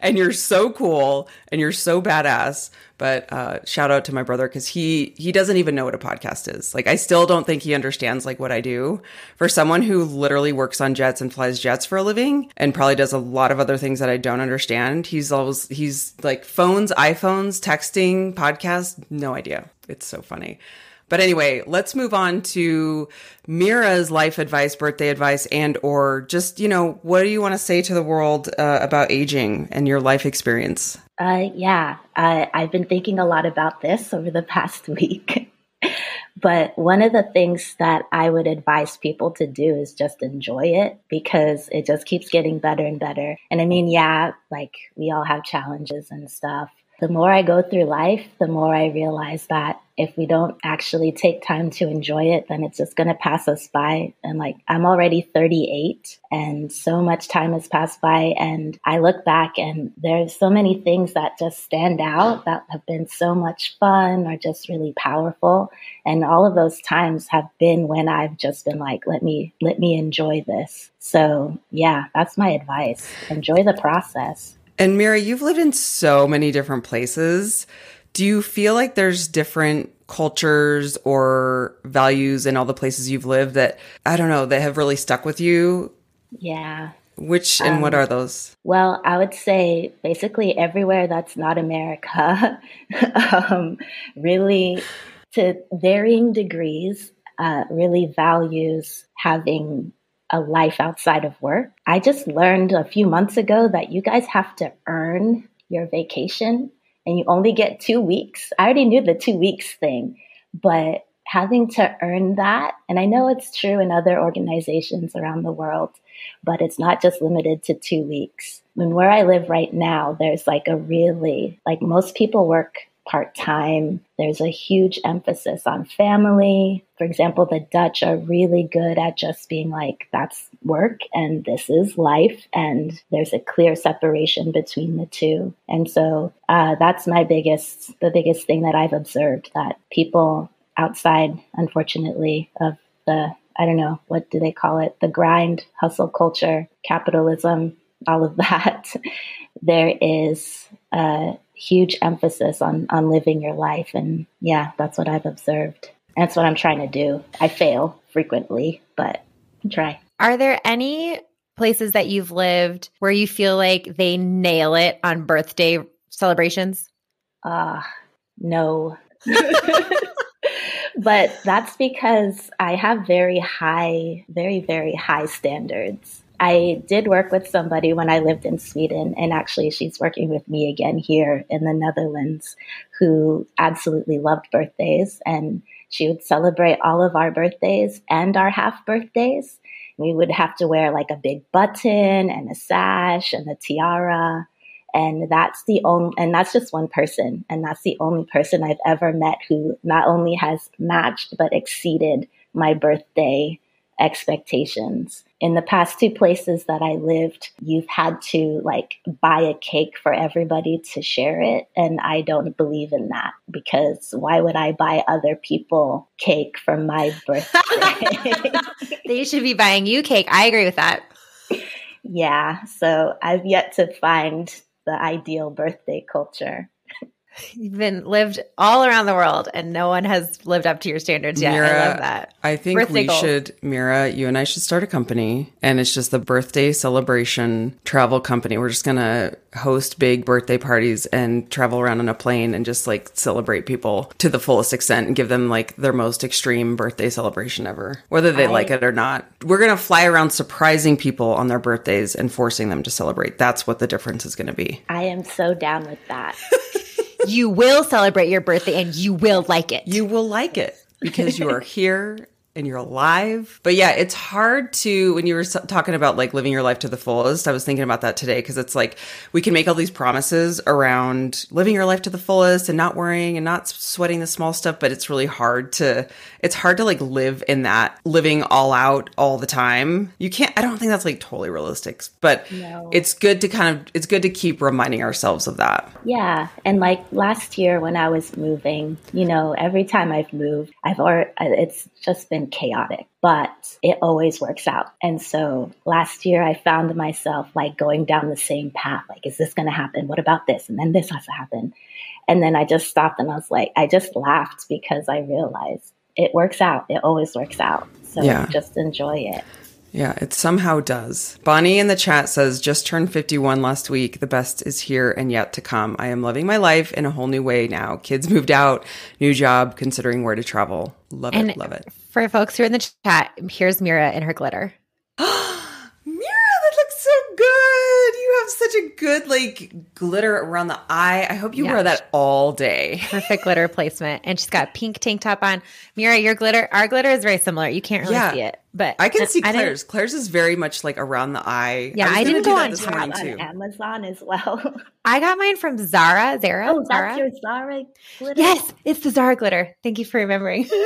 and you're so cool and you're so badass. But uh, shout out to my brother because he he doesn't even know what a podcast is. Like I still don't think he understands like what I do. For someone who literally works on jets and flies jets for a living and probably does a lot of other things that I don't understand, he's always he's like phones, iPhones, texting, podcast, no idea. It's so funny. But anyway, let's move on to Mira's life advice, birthday advice, and or just you know what do you want to say to the world uh, about aging and your life experience? Uh, yeah, I've been thinking a lot about this over the past week. but one of the things that I would advise people to do is just enjoy it because it just keeps getting better and better. And I mean, yeah, like we all have challenges and stuff. The more I go through life, the more I realize that if we don't actually take time to enjoy it, then it's just going to pass us by. And like, I'm already 38 and so much time has passed by. And I look back and there's so many things that just stand out that have been so much fun or just really powerful. And all of those times have been when I've just been like, let me, let me enjoy this. So yeah, that's my advice. Enjoy the process. And Mira, you've lived in so many different places. Do you feel like there's different cultures or values in all the places you've lived that I don't know that have really stuck with you? Yeah. Which and what are those? Well, I would say basically everywhere that's not America, um, really, to varying degrees, uh, really values having a life outside of work. I just learned a few months ago that you guys have to earn your vacation and you only get two weeks. I already knew the two weeks thing, but having to earn that, and I know it's true in other organizations around the world, but it's not just limited to two weeks. Mean, where I live right now, there's like a really, like most people work part time. There's a huge emphasis on family. For example, the Dutch are really good at just being like, that's work and this is life. And there's a clear separation between the two. And so uh, that's my biggest, the biggest thing that I've observed that people outside, unfortunately, of the, I don't know, what do they call it? The grind, hustle culture, capitalism, all of that. there is a huge emphasis on on living your life. And yeah that's what i've observed. That's what i'm trying to do. I fail frequently but I try. Are there any places that you've lived where you feel like they nail it on birthday celebrations? ah no. But that's because i have very high very very high standards I did work with somebody when I lived in Sweden, and actually, she's working with me again here in the Netherlands, who absolutely loved birthdays. And she would celebrate all of our birthdays and our half birthdays. We would have to wear like a big button and a sash and a tiara. And that's the only, and that's just one person. And that's the only person I've ever met who not only has matched, but exceeded my birthday expectations. In the past two places that I lived, you've had to like buy a cake for everybody to share it. And I don't believe in that because why would I buy other people cake for my birthday? They should be buying you cake. I agree with that. yeah. So I've yet to find the ideal birthday culture. You've been lived all around the world, and no one has lived up to your standards yet. I love that. I think Birthday we goals. should, Mira, you and I should start a company, and it's just the birthday celebration travel company. We're just gonna host big birthday parties and travel around on a plane and just like celebrate people to the fullest extent and give them like their most extreme birthday celebration ever, whether they like it or not. We're gonna fly around surprising people on their birthdays and forcing them to celebrate. That's what the difference is gonna be. I am so down with that. You will celebrate your birthday, and you will like it. you will like it because you are here and you're alive. But yeah, it's hard to, when you were talking about like living your life to the fullest, I was thinking about that today because it's like we can make all these promises around living your life to the fullest and not worrying and not sweating the small stuff. But it's really hard to, it's hard to like live in that living all out all the time. You can't, I don't think that's like totally realistic, but No. it's good to kind of, it's good to keep reminding ourselves of that. Yeah, and like last year when I was moving, you know, every time I've moved, I've already, uh, it's just been chaotic, but it always works out. And so last year I found myself like going down the same path. Like, is this going to happen? What about this? And then this has to happen. And then I just stopped and I was like, I just laughed because I realized it works out. It always works out. So Yeah. just enjoy it. Yeah, it somehow does. Bonnie in the chat says, just turned 51 last week. The best is here and yet to come. I am loving my life in a whole new way now. Kids moved out, new job, considering where to travel. Love And- it, love it. For folks who are in the chat, here's Mira in her glitter. Mira, that looks so good. You have such a good, like, glitter around the eye. I hope you Yeah. wear that all day. Perfect glitter placement. And she's got a pink tank top on. Mira, your glitter, our glitter is very similar. You can't really Yeah. see it, but I can see didn't- Claire's. Claire's is very much like around the eye. Yeah, was I didn't do go that on this top. morning on too. Amazon as well. I got mine from Zara. Zara. oh, Zara. that's your Zara glitter? Yes, it's the Zara glitter. Thank you for remembering.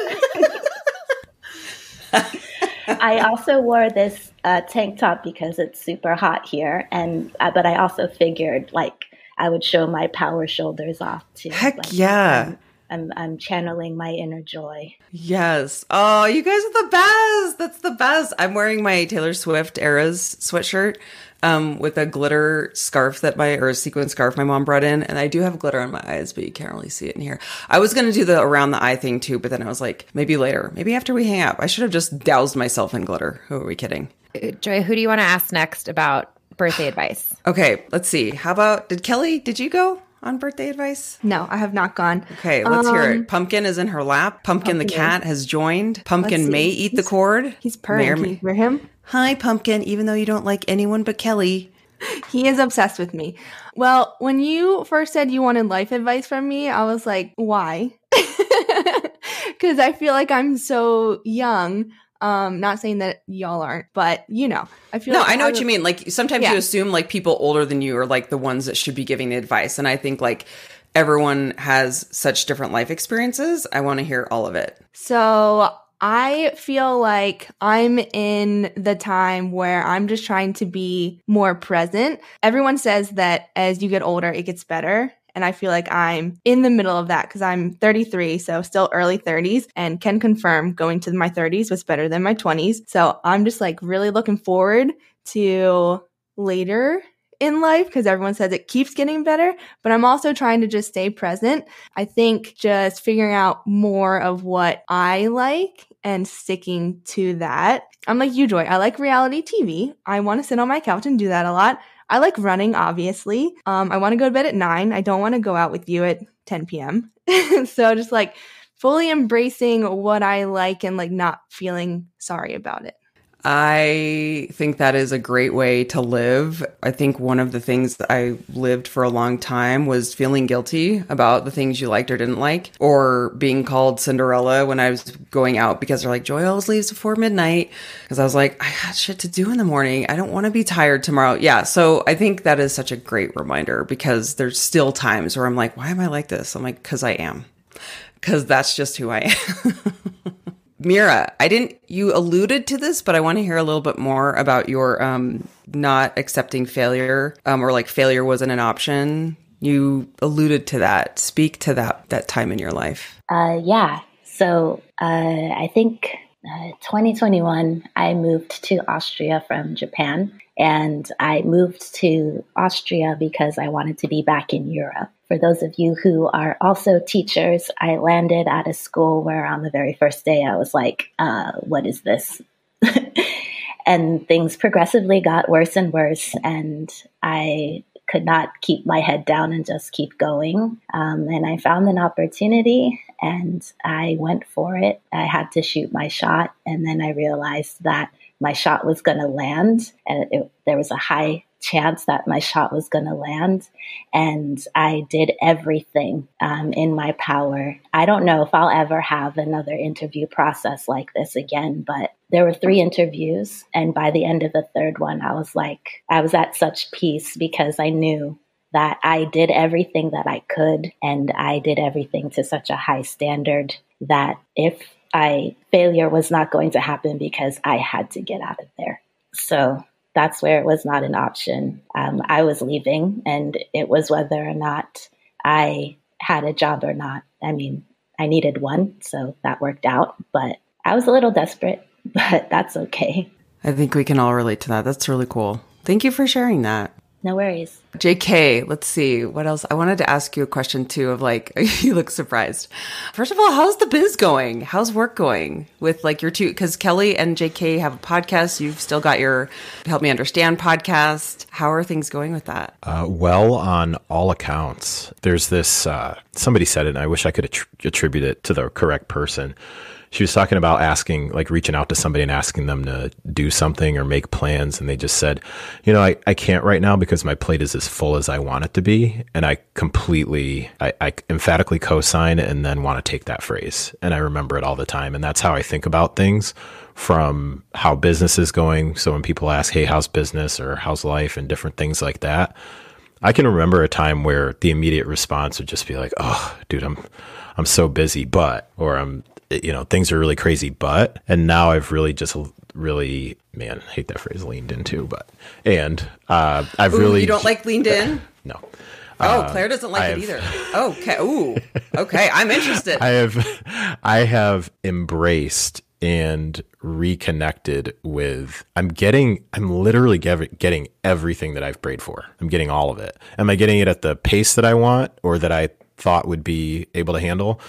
I also wore this uh, tank top because it's super hot here, and uh, but I also figured like I would show my power shoulders off too. Heck Like, yeah. I'm I'm channeling my inner joy. Yes. Oh, you guys are the best. That's the best. I'm wearing my Taylor Swift Eras sweatshirt um, with a glitter scarf that my, or a sequin scarf my mom brought in. And I do have glitter on my eyes, but you can't really see it in here. I was going to do the around the eye thing too, but then I was like, maybe later. Maybe after we hang up. I should have just doused myself in glitter. Who are we kidding? Joy, who do you want to ask next about birthday advice? Okay, let's see. How about, did Kelly, did you go on birthday advice? No, I have not gone. Okay, let's hear Um, it. Pumpkin is in her lap. Pumpkin, the Pumpkin cat has joined. Pumpkin may eat the cord. He's purring. May or Can may- you hear him? Hi, Pumpkin, even though you don't like anyone but Kelly. He is obsessed with me. Well, when you first said you wanted life advice from me, I was like, why? Because I feel like I'm so young. Um, not saying that y'all aren't, but you know, I feel No, like I know what you mean. Like sometimes Yeah. you assume like people older than you are like the ones that should be giving the advice. And I think like everyone has such different life experiences. I want to hear all of it. So I feel like I'm in the time where I'm just trying to be more present. Everyone says that as you get older, it gets better. And I feel like I'm in the middle of that because I'm 33, so still early 30s, and can confirm going to my 30s was better than my 20s. So I'm just like really looking forward to later in life because everyone says it keeps getting better, but I'm also trying to just stay present. I think just figuring out more of what I like and sticking to that. I'm like you, Joy. I like reality TV. I want to sit on my couch and do that a lot. I like running, obviously. Um, I want to go to bed at nine. I don't want to go out with you at 10 p.m. so just like fully embracing what I like and like not feeling sorry about it. I think that is a great way to live. I think one of the things that I lived for a long time was feeling guilty about the things you liked or didn't like, or being called Cinderella when I was going out because they're like, Joy always leaves before midnight. Because I was like, I got shit to do in the morning. I don't want to be tired tomorrow. Yeah. So I think that is such a great reminder because there's still times where I'm like, why am I like this? I'm like, because I am. Because that's just who I am. Mira, I didn't, you alluded to this, but I want to hear a little bit more about your um, not accepting failure um, or like failure wasn't an option. You alluded to that. Speak to that, that time in your life. Uh, yeah. So uh, I think uh, 2021, I moved to Austria from Japan. And I moved to Austria because I wanted to be back in Europe. For those of you who are also teachers, I landed at a school where on the very first day I was like, uh, what is this? and things progressively got worse and worse. And I could not keep my head down and just keep going. Um, and I found an opportunity and I went for it. I had to shoot my shot. And then I realized that my shot was going to land and it, there was a high chance that my shot was going to land. And I did everything um, in my power. I don't know if I'll ever have another interview process like this again, but there were three interviews. And by the end of the third one, I was like, I was at such peace because I knew that I did everything that I could and I did everything to such a high standard that if I failure was not going to happen because I had to get out of there. So that's where it was not an option. Um, I was leaving, and it was whether or not I had a job or not. I mean, I needed one, so that worked out, but I was a little desperate, but that's okay. I think we can all relate to that. That's really cool. Thank you for sharing that. No worries. JK, let's see what else. I wanted to ask you a question too of like, you look surprised. First of all, how's the biz going? How's work going with like your two? Because Kelly and JK have a podcast. You've still got your Help Me Understand podcast. How are things going with that? Uh, well, on all accounts, there's this. Uh, somebody said it, and I wish I could attri- attribute it to the correct person she was talking about asking, like reaching out to somebody and asking them to do something or make plans. And they just said, you know, I, I can't right now because my plate is as full as I want it to be. And I completely, I, I emphatically co sign and then want to take that phrase. And I remember it all the time. And that's how I think about things from how business is going. So when people ask, hey, how's business or how's life and different things like that, I can remember a time where the immediate response would just be like, "Oh, dude, I'm I'm so busy, but," or "I'm you know things are really crazy but and now i've really just really man I hate that phrase leaned into but and uh i've Ooh, really you don't like leaned in no Oh, Claire doesn't like it either. Okay. Ooh. Okay. I'm interested. i have i have embraced and reconnected with i'm getting i'm literally getting everything that i've prayed for i'm getting all of it am i getting it at the pace that i want or that i thought would be able to handle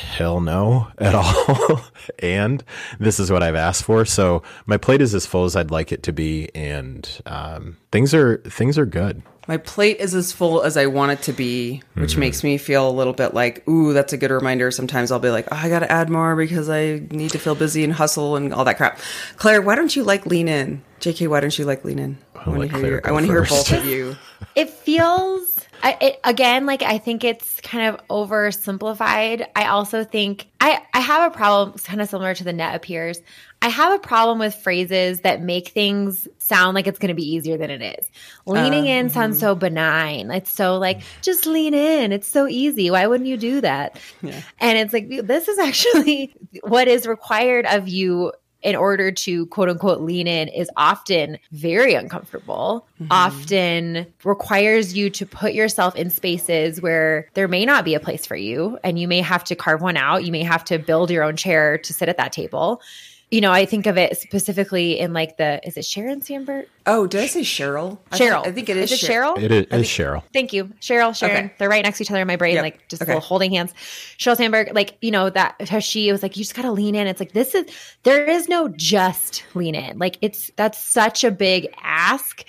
hell no at all and this is what i've asked for so my plate is as full as i'd like it to be and um, things are things are good My plate is as full as I want it to be, which makes me feel a little bit like, ooh, that's a good reminder. Sometimes I'll be like, oh, I got to add more because I need to feel busy and hustle and all that crap. Claire, why don't you like lean in? JK, why don't you like lean in? I want to hear, your, I want to hear both of you. it feels I, it, again like i think it's kind of oversimplified. I also think i i have a problem kind of similar to the net appears. I have a problem with phrases that make things sound like it's going to be easier than it is. Leaning in uh, sounds mm-hmm. so benign. It's so like just lean in. It's so easy. Why wouldn't you do that? And it's like this is actually what is required of you in order to quote unquote lean in is often very uncomfortable, mm-hmm. often requires you to put yourself in spaces where there may not be a place for you and you may have to carve one out. You may have to build your own chair to sit at that table. You know, I think of it specifically in like the is it Sharon Sandberg? Oh, did I say Cheryl? I Cheryl. think- I think it is, Is it Cheryl. Cheryl? it is, it's cheryl Thank you. Cheryl, Sharon. Okay. They're right next to each other in my brain, Yep. like just Okay. little holding hands. Sheryl Sandberg, like, you know, that how she was like, you just gotta lean in. It's like this is there is no just lean in. Like it's that's such a big ask.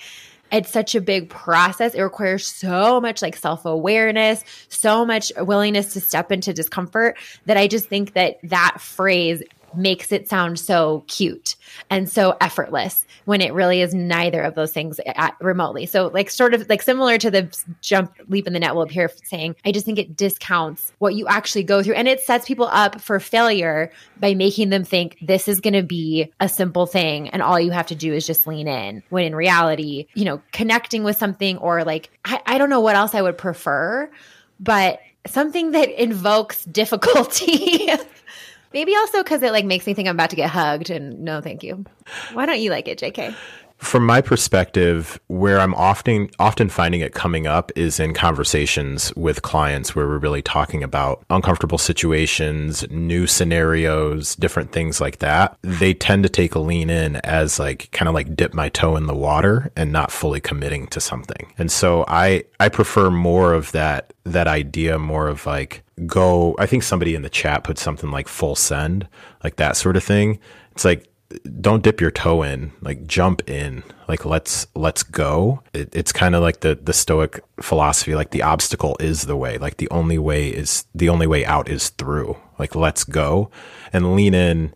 It's such a big process. It requires so much like self awareness, so much willingness to step into discomfort that I just think that that phrase makes it sound so cute and so effortless when it really is neither of those things at, remotely. So, like, sort of like similar to the jump leap in the net will appear saying, I just think it discounts what you actually go through and it sets people up for failure by making them think this is going to be a simple thing and all you have to do is just lean in. When in reality, you know, connecting with something or like, I, I don't know what else I would prefer, but something that invokes difficulty. Maybe also because it like makes me think I'm about to get hugged, and no, thank you. Why don't you like it, JK? From my perspective, where I'm often often finding it coming up is in conversations with clients where we're really talking about uncomfortable situations, new scenarios, different things like that. They tend to take a lean in as like kind of like dip my toe in the water and not fully committing to something. And so I I prefer more of that that idea more of like go I think somebody in the chat put something like full send, like that sort of thing. It's like don't dip your toe in like jump in like let's let's go. It, it's kind of like the the stoic philosophy like the obstacle is the way like the only way is the only way out is through. Like let's go and lean in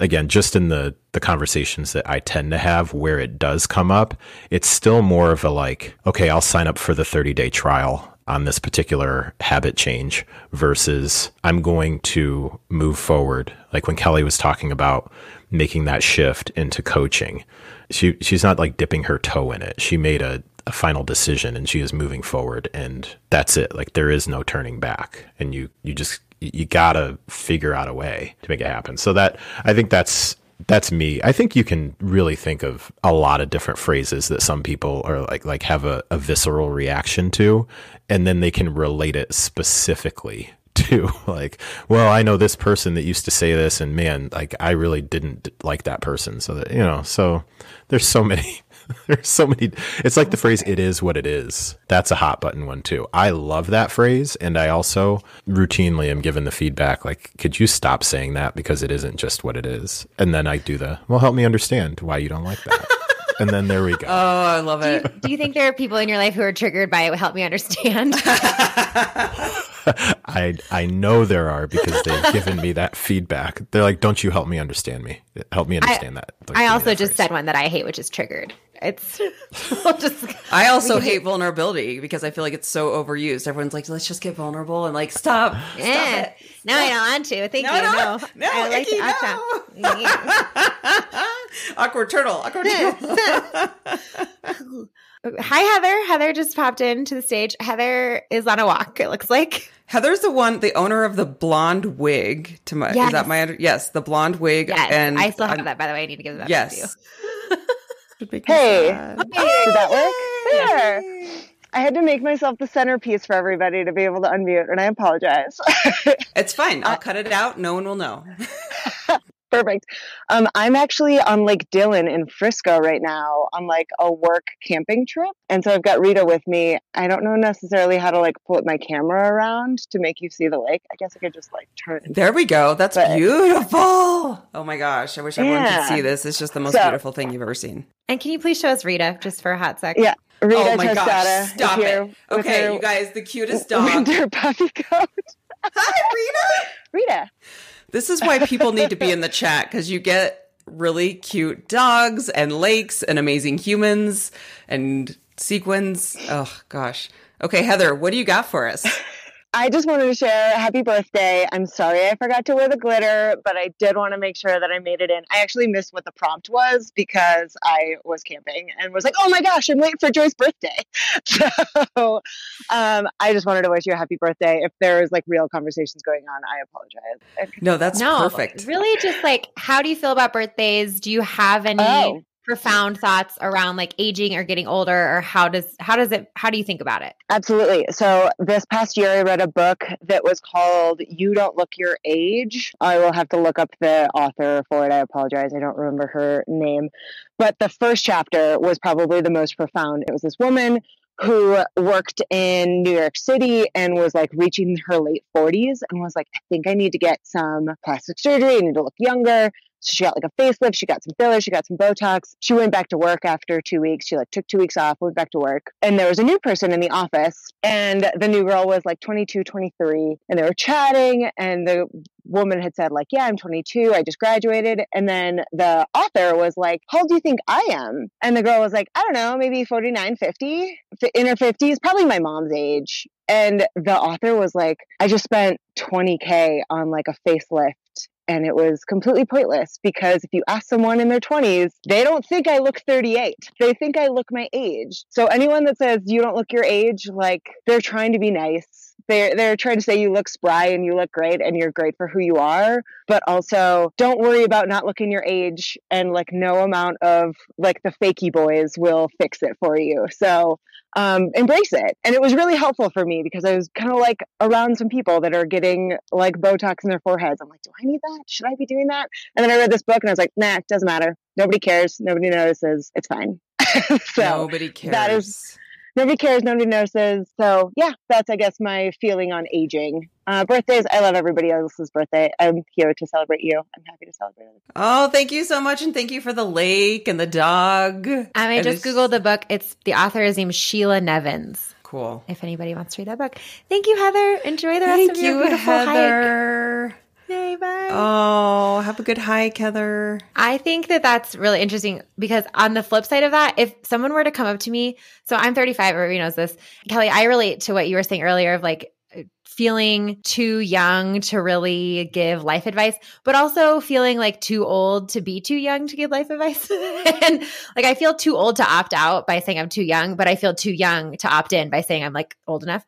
again just in the the conversations that I tend to have where it does come up it's still more of a like okay I'll sign up for the 30 day trial on this particular habit change versus I'm going to move forward. Like when Kelly was talking about making that shift into coaching. She she's not like dipping her toe in it. She made a, a final decision and she is moving forward and that's it. Like there is no turning back. And you you just you gotta figure out a way to make it happen. So that I think that's that's me. I think you can really think of a lot of different phrases that some people are like like have a, a visceral reaction to, and then they can relate it specifically too. like, well, I know this person that used to say this, and man, like I really didn't like that person. So that you know, so there's so many. There's so many. It's like the phrase "it is what it is." That's a hot button one too. I love that phrase, and I also routinely am given the feedback like, "Could you stop saying that because it isn't just what it is?" And then I do the, "Well, help me understand why you don't like that." and then there we go. Oh, I love Do you, it. do you think there are people in your life who are triggered by it? Help me understand. I I know there are because they've given me that feedback. They're like, "Don't you help me understand me? Help me understand that." Like, I also that just phrase. said one that I hate, which is triggered. It's I'll just I also hate vulnerability because I feel like it's so overused. Everyone's like, let's just get vulnerable and like, stop. Stop eh. it. No, I don't want to. Thank No, you. no, No, no, I like Icky, to- no. Yeah. awkward turtle. Awkward turtle. Hi, Heather. Heather just popped into the stage. Heather is on a walk. It looks like. Heather's the one, the owner of the blonde wig. To my, is Yes. that my? under- Yes, the blonde wig. Yes, and I still have I'm- that. By the way, I need to give that to Yes. you. Should make me Hey. sad. Did that work? There. I had to make myself the centerpiece for everybody to be able to unmute, and I apologize. It's fine. I'll uh, cut it out. No one will know. Perfect. Um, I'm actually on Lake Dillon in Frisco right now on like a work camping trip. And so I've got Rita with me. I don't know necessarily how to like put my camera around to make you see the lake. I guess I could just like turn. There we go. That's But- beautiful. Oh my gosh. I wish everyone Yeah. could see this. It's just the most So- beautiful thing you've ever seen. And can you please show us Rita just for a hot sec? Yeah. Rita oh my Tostada gosh. Stop it. Okay, you guys, the cutest dog. Winter puppy coat. Hi, Rita. Rita. This is why people need to be in the chat because you get really cute dogs and lakes and amazing humans and sequins. Oh gosh. Okay, Heather, what do you got for us? I just wanted to share happy birthday. I'm sorry I forgot to wear the glitter, but I did want to make sure that I made it in. I actually missed what the prompt was because I was camping and was like, oh my gosh, I'm late for Joy's birthday. So um, I just wanted to wish you a happy birthday. If there's like real conversations going on, I apologize. No, that's no, perfect. Really, just like, how do you feel about birthdays? Do you have any Oh. Profound thoughts around like aging or getting older, or how does how does it? How do you think about it? Absolutely. So this past year, I read a book that was called "You Don't Look Your Age." I will have to look up the author for it. I apologize. I don't remember her name, but the first chapter was probably the most profound. It was this woman who worked in New York City and was like reaching her late 40s and was like, I think I need to get some plastic surgery. I need to look younger. So she got like a facelift, she got some fillers, she got some Botox. She went back to work after two weeks. She like took two weeks off, went back to work. And there was a new person in the office. And the new girl was like 22, 23. And they were chatting. And the woman had said, like, yeah, I'm 22. I just graduated. And then the author was like, how old do you think I am? And the girl was like, I don't know, maybe 49, 50, in her 50s, probably my mom's age. And the author was like, I just spent 20K on like a facelift and it was completely pointless because if you ask someone in their 20s, they don't think I look 38. They think I look my age. So anyone that says you don't look your age, like they're trying to be nice. They're they're trying to say you look spry and you look great and you're great for who you are, but also don't worry about not looking your age and like no amount of like the fakey boys will fix it for you. So um, embrace it. And it was really helpful for me because I was kind of like around some people that are getting like Botox in their foreheads. I'm like, do I need that? Should I be doing that? And then I read this book and I was like, nah, it doesn't matter. Nobody cares. Nobody notices. It's fine. so Nobody cares. that is nobody cares. Nobody notices. So yeah, that's I guess my feeling on aging. Uh, birthdays. I love everybody else's birthday. I'm here to celebrate you. I'm happy to celebrate it. Oh, thank you so much, and thank you for the lake and the dog. Um, I And just it's- googled the book. It's the author is named Sheila Nevins. Cool. If anybody wants to read that book, thank you, Heather. Enjoy the rest Thank of your you, beautiful hike. Heather. Yay, Oh, have a good hike, Heather. I think that that's really interesting because on the flip side of that, if someone were to come up to me, so I'm 35, everybody knows this. Kelly, I relate to what you were saying earlier of like feeling too young to really give life advice, but also feeling like too old to be too young to give life advice. and like I feel too old to opt out by saying I'm too young, but I feel too young to opt in by saying I'm like old enough.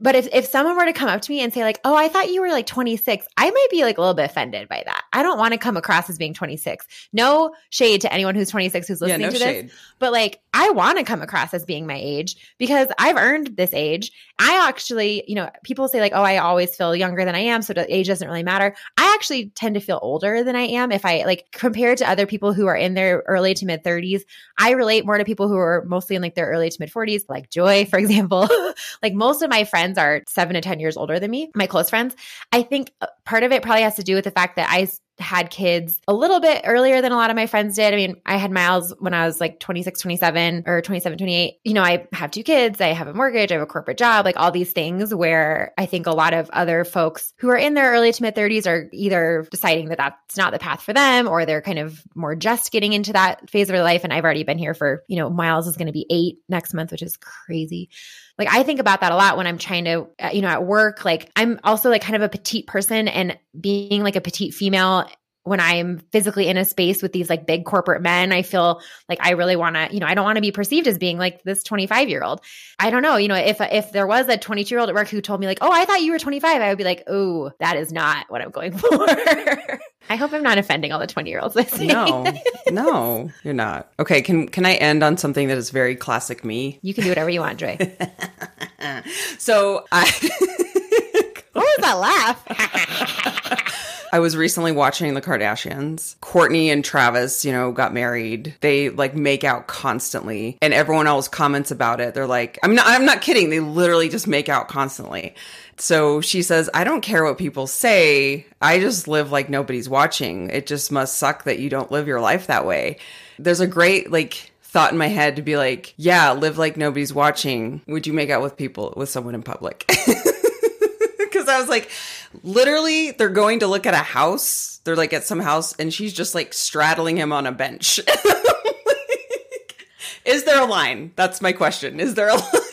But if, if someone were to come up to me and say, like, oh, I thought you were like 26, I might be like a little bit offended by that. I don't want to come across as being 26. No shade to anyone who's 26 who's Yeah, listening no to shade. this. But like, I want to come across as being my age because I've earned this age. I actually, you know, people say like, oh, I always feel younger than I am. So age doesn't really matter. I actually tend to feel older than I am. If I like compared to other people who are in their early to mid 30s, I relate more to people who are mostly in like their early to mid 40s, like Joy, for example. like most of my friends are seven to 10 years older than me, my close friends. I think uh, part of it probably has to do with the fact that I had kids a little bit earlier than a lot of my friends did. I mean, I had Miles when I was like 26, 27 or 27, 28. You know, I have two kids, I have a mortgage, I have a corporate job, like all these things where I think a lot of other folks who are in their early to mid 30s are either deciding that that's not the path for them or they're kind of more just getting into that phase of their life. And I've already been here for, you know, Miles is going to be eight next month, which is crazy like i think about that a lot when i'm trying to uh, you know at work like i'm also like kind of a petite person and being like a petite female when i'm physically in a space with these like big corporate men i feel like i really want to you know i don't want to be perceived as being like this 25 year old i don't know you know if if there was a 22 year old at work who told me like oh i thought you were 25 i would be like oh that is not what i'm going for. I hope i'm not offending all the 20 year olds listening. No, no, you're not. Okay, can can I end on something that is very classic me? you can do whatever you want joy So I what was that laugh I was recently watching the Kardashians. Kourtney and Travis, you know, got married. They like make out constantly and everyone else comments about it. They're like, I'm not I'm not kidding. They literally just make out constantly. So she says, I don't care what people say. I just live like nobody's watching. It just must suck that you don't live your life that way. There's a great like thought in my head to be like, yeah, live like nobody's watching. Would you make out with people with someone in public? because I was like, literally, they're going to look at a house. They're like at some house, and she's just like straddling him on a bench. Like, Is there a line? That's my question. Is there a line?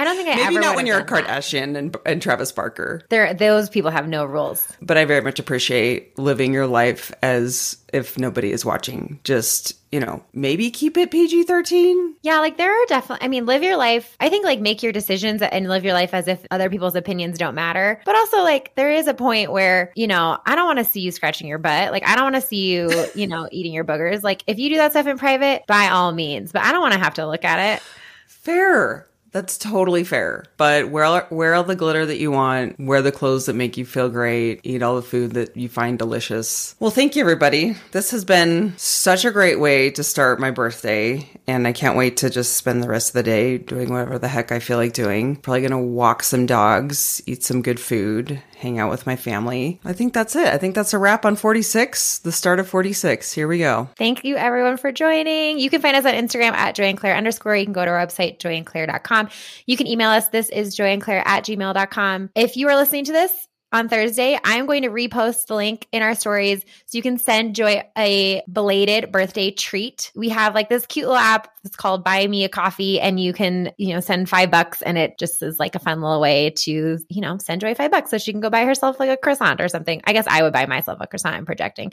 I don't think i Maybe not when you're a. Kardashian and, and Travis Barker, There, those people have no rules. but I very much appreciate living your life as if nobody is watching. Just you know, maybe keep it PG thirteen. Yeah, like there are definitely, I mean, live your life. I think like make your decisions and live your life as if other people's opinions don't matter. But also, like, there is a point where, you know, I don't want to see you scratching your butt. Like, I don't want to see you, you know, eating your boogers. Like, if you do that stuff in private, by all means, but I don't want to have to look at it. Fair. That's totally fair. But wear wear all the glitter that you want, wear the clothes that make you feel great, eat all the food that you find delicious. Well, thank you everybody. This has been such a great way to start my birthday, and I can't wait to just spend the rest of the day doing whatever the heck I feel like doing. Probably going to walk some dogs, eat some good food, hang out with my family. I think that's it. I think that's a wrap on 46, the start of 46. Here we go. Thank you everyone for joining. You can find us on Instagram at Joy and Claire underscore. You can go to our website, joyandclaire.com. You can email us. This is joyandclaire at gmail.com. If you are listening to this, on Thursday, I'm going to repost the link in our stories so you can send Joy a belated birthday treat. We have like this cute little app It's called Buy Me a Coffee, and you can, you know, send five bucks, and it just is like a fun little way to, you know, send Joy five bucks so she can go buy herself like a croissant or something. I guess I would buy myself a croissant. I'm projecting.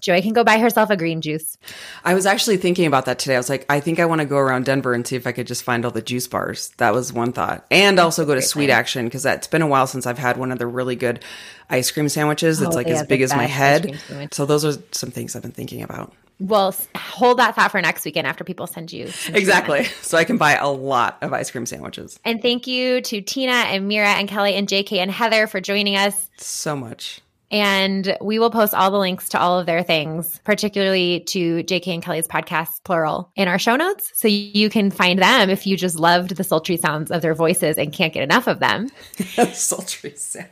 Joy can go buy herself a green juice. I was actually thinking about that today. I was like, I think I want to go around Denver and see if I could just find all the juice bars. That was one thought. And also go to Sweet Action because it's been a while since I've had one of the really good ice cream sandwiches that's Oh, like as big as my head. So those are some things I've been thinking about. Well, hold that thought for next weekend after people send you. Exactly. So I can buy a lot of ice cream sandwiches. And thank you to Tina and Mira and Kelly and JK and Heather for joining us. So much. And we will post all the links to all of their things, particularly to JK and Kelly's podcast, plural, in our show notes. So you can find them if you just loved the sultry sounds of their voices and can't get enough of them. Sultry sounds.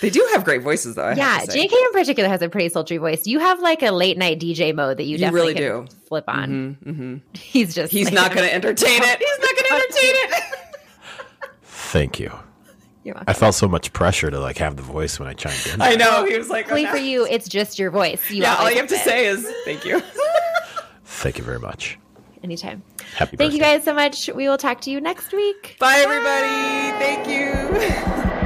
they do have great voices, though. I yeah, have to say. JK in particular has a pretty sultry voice. You have like a late night DJ mode that you, You definitely really can do. flip on. Mm-hmm, mm-hmm. He's just He's like- not going to entertain it. He's not going to entertain it. Thank you. You're welcome. I felt so much pressure to like have the voice when I chimed in. I know. He was like, oh, no. for you, it's just your voice. You Yeah, all you have to it. say is thank you. Thank you very much. anytime. Happy Thank you guys so much. We will talk to you next week. Bye, everybody. Thank you.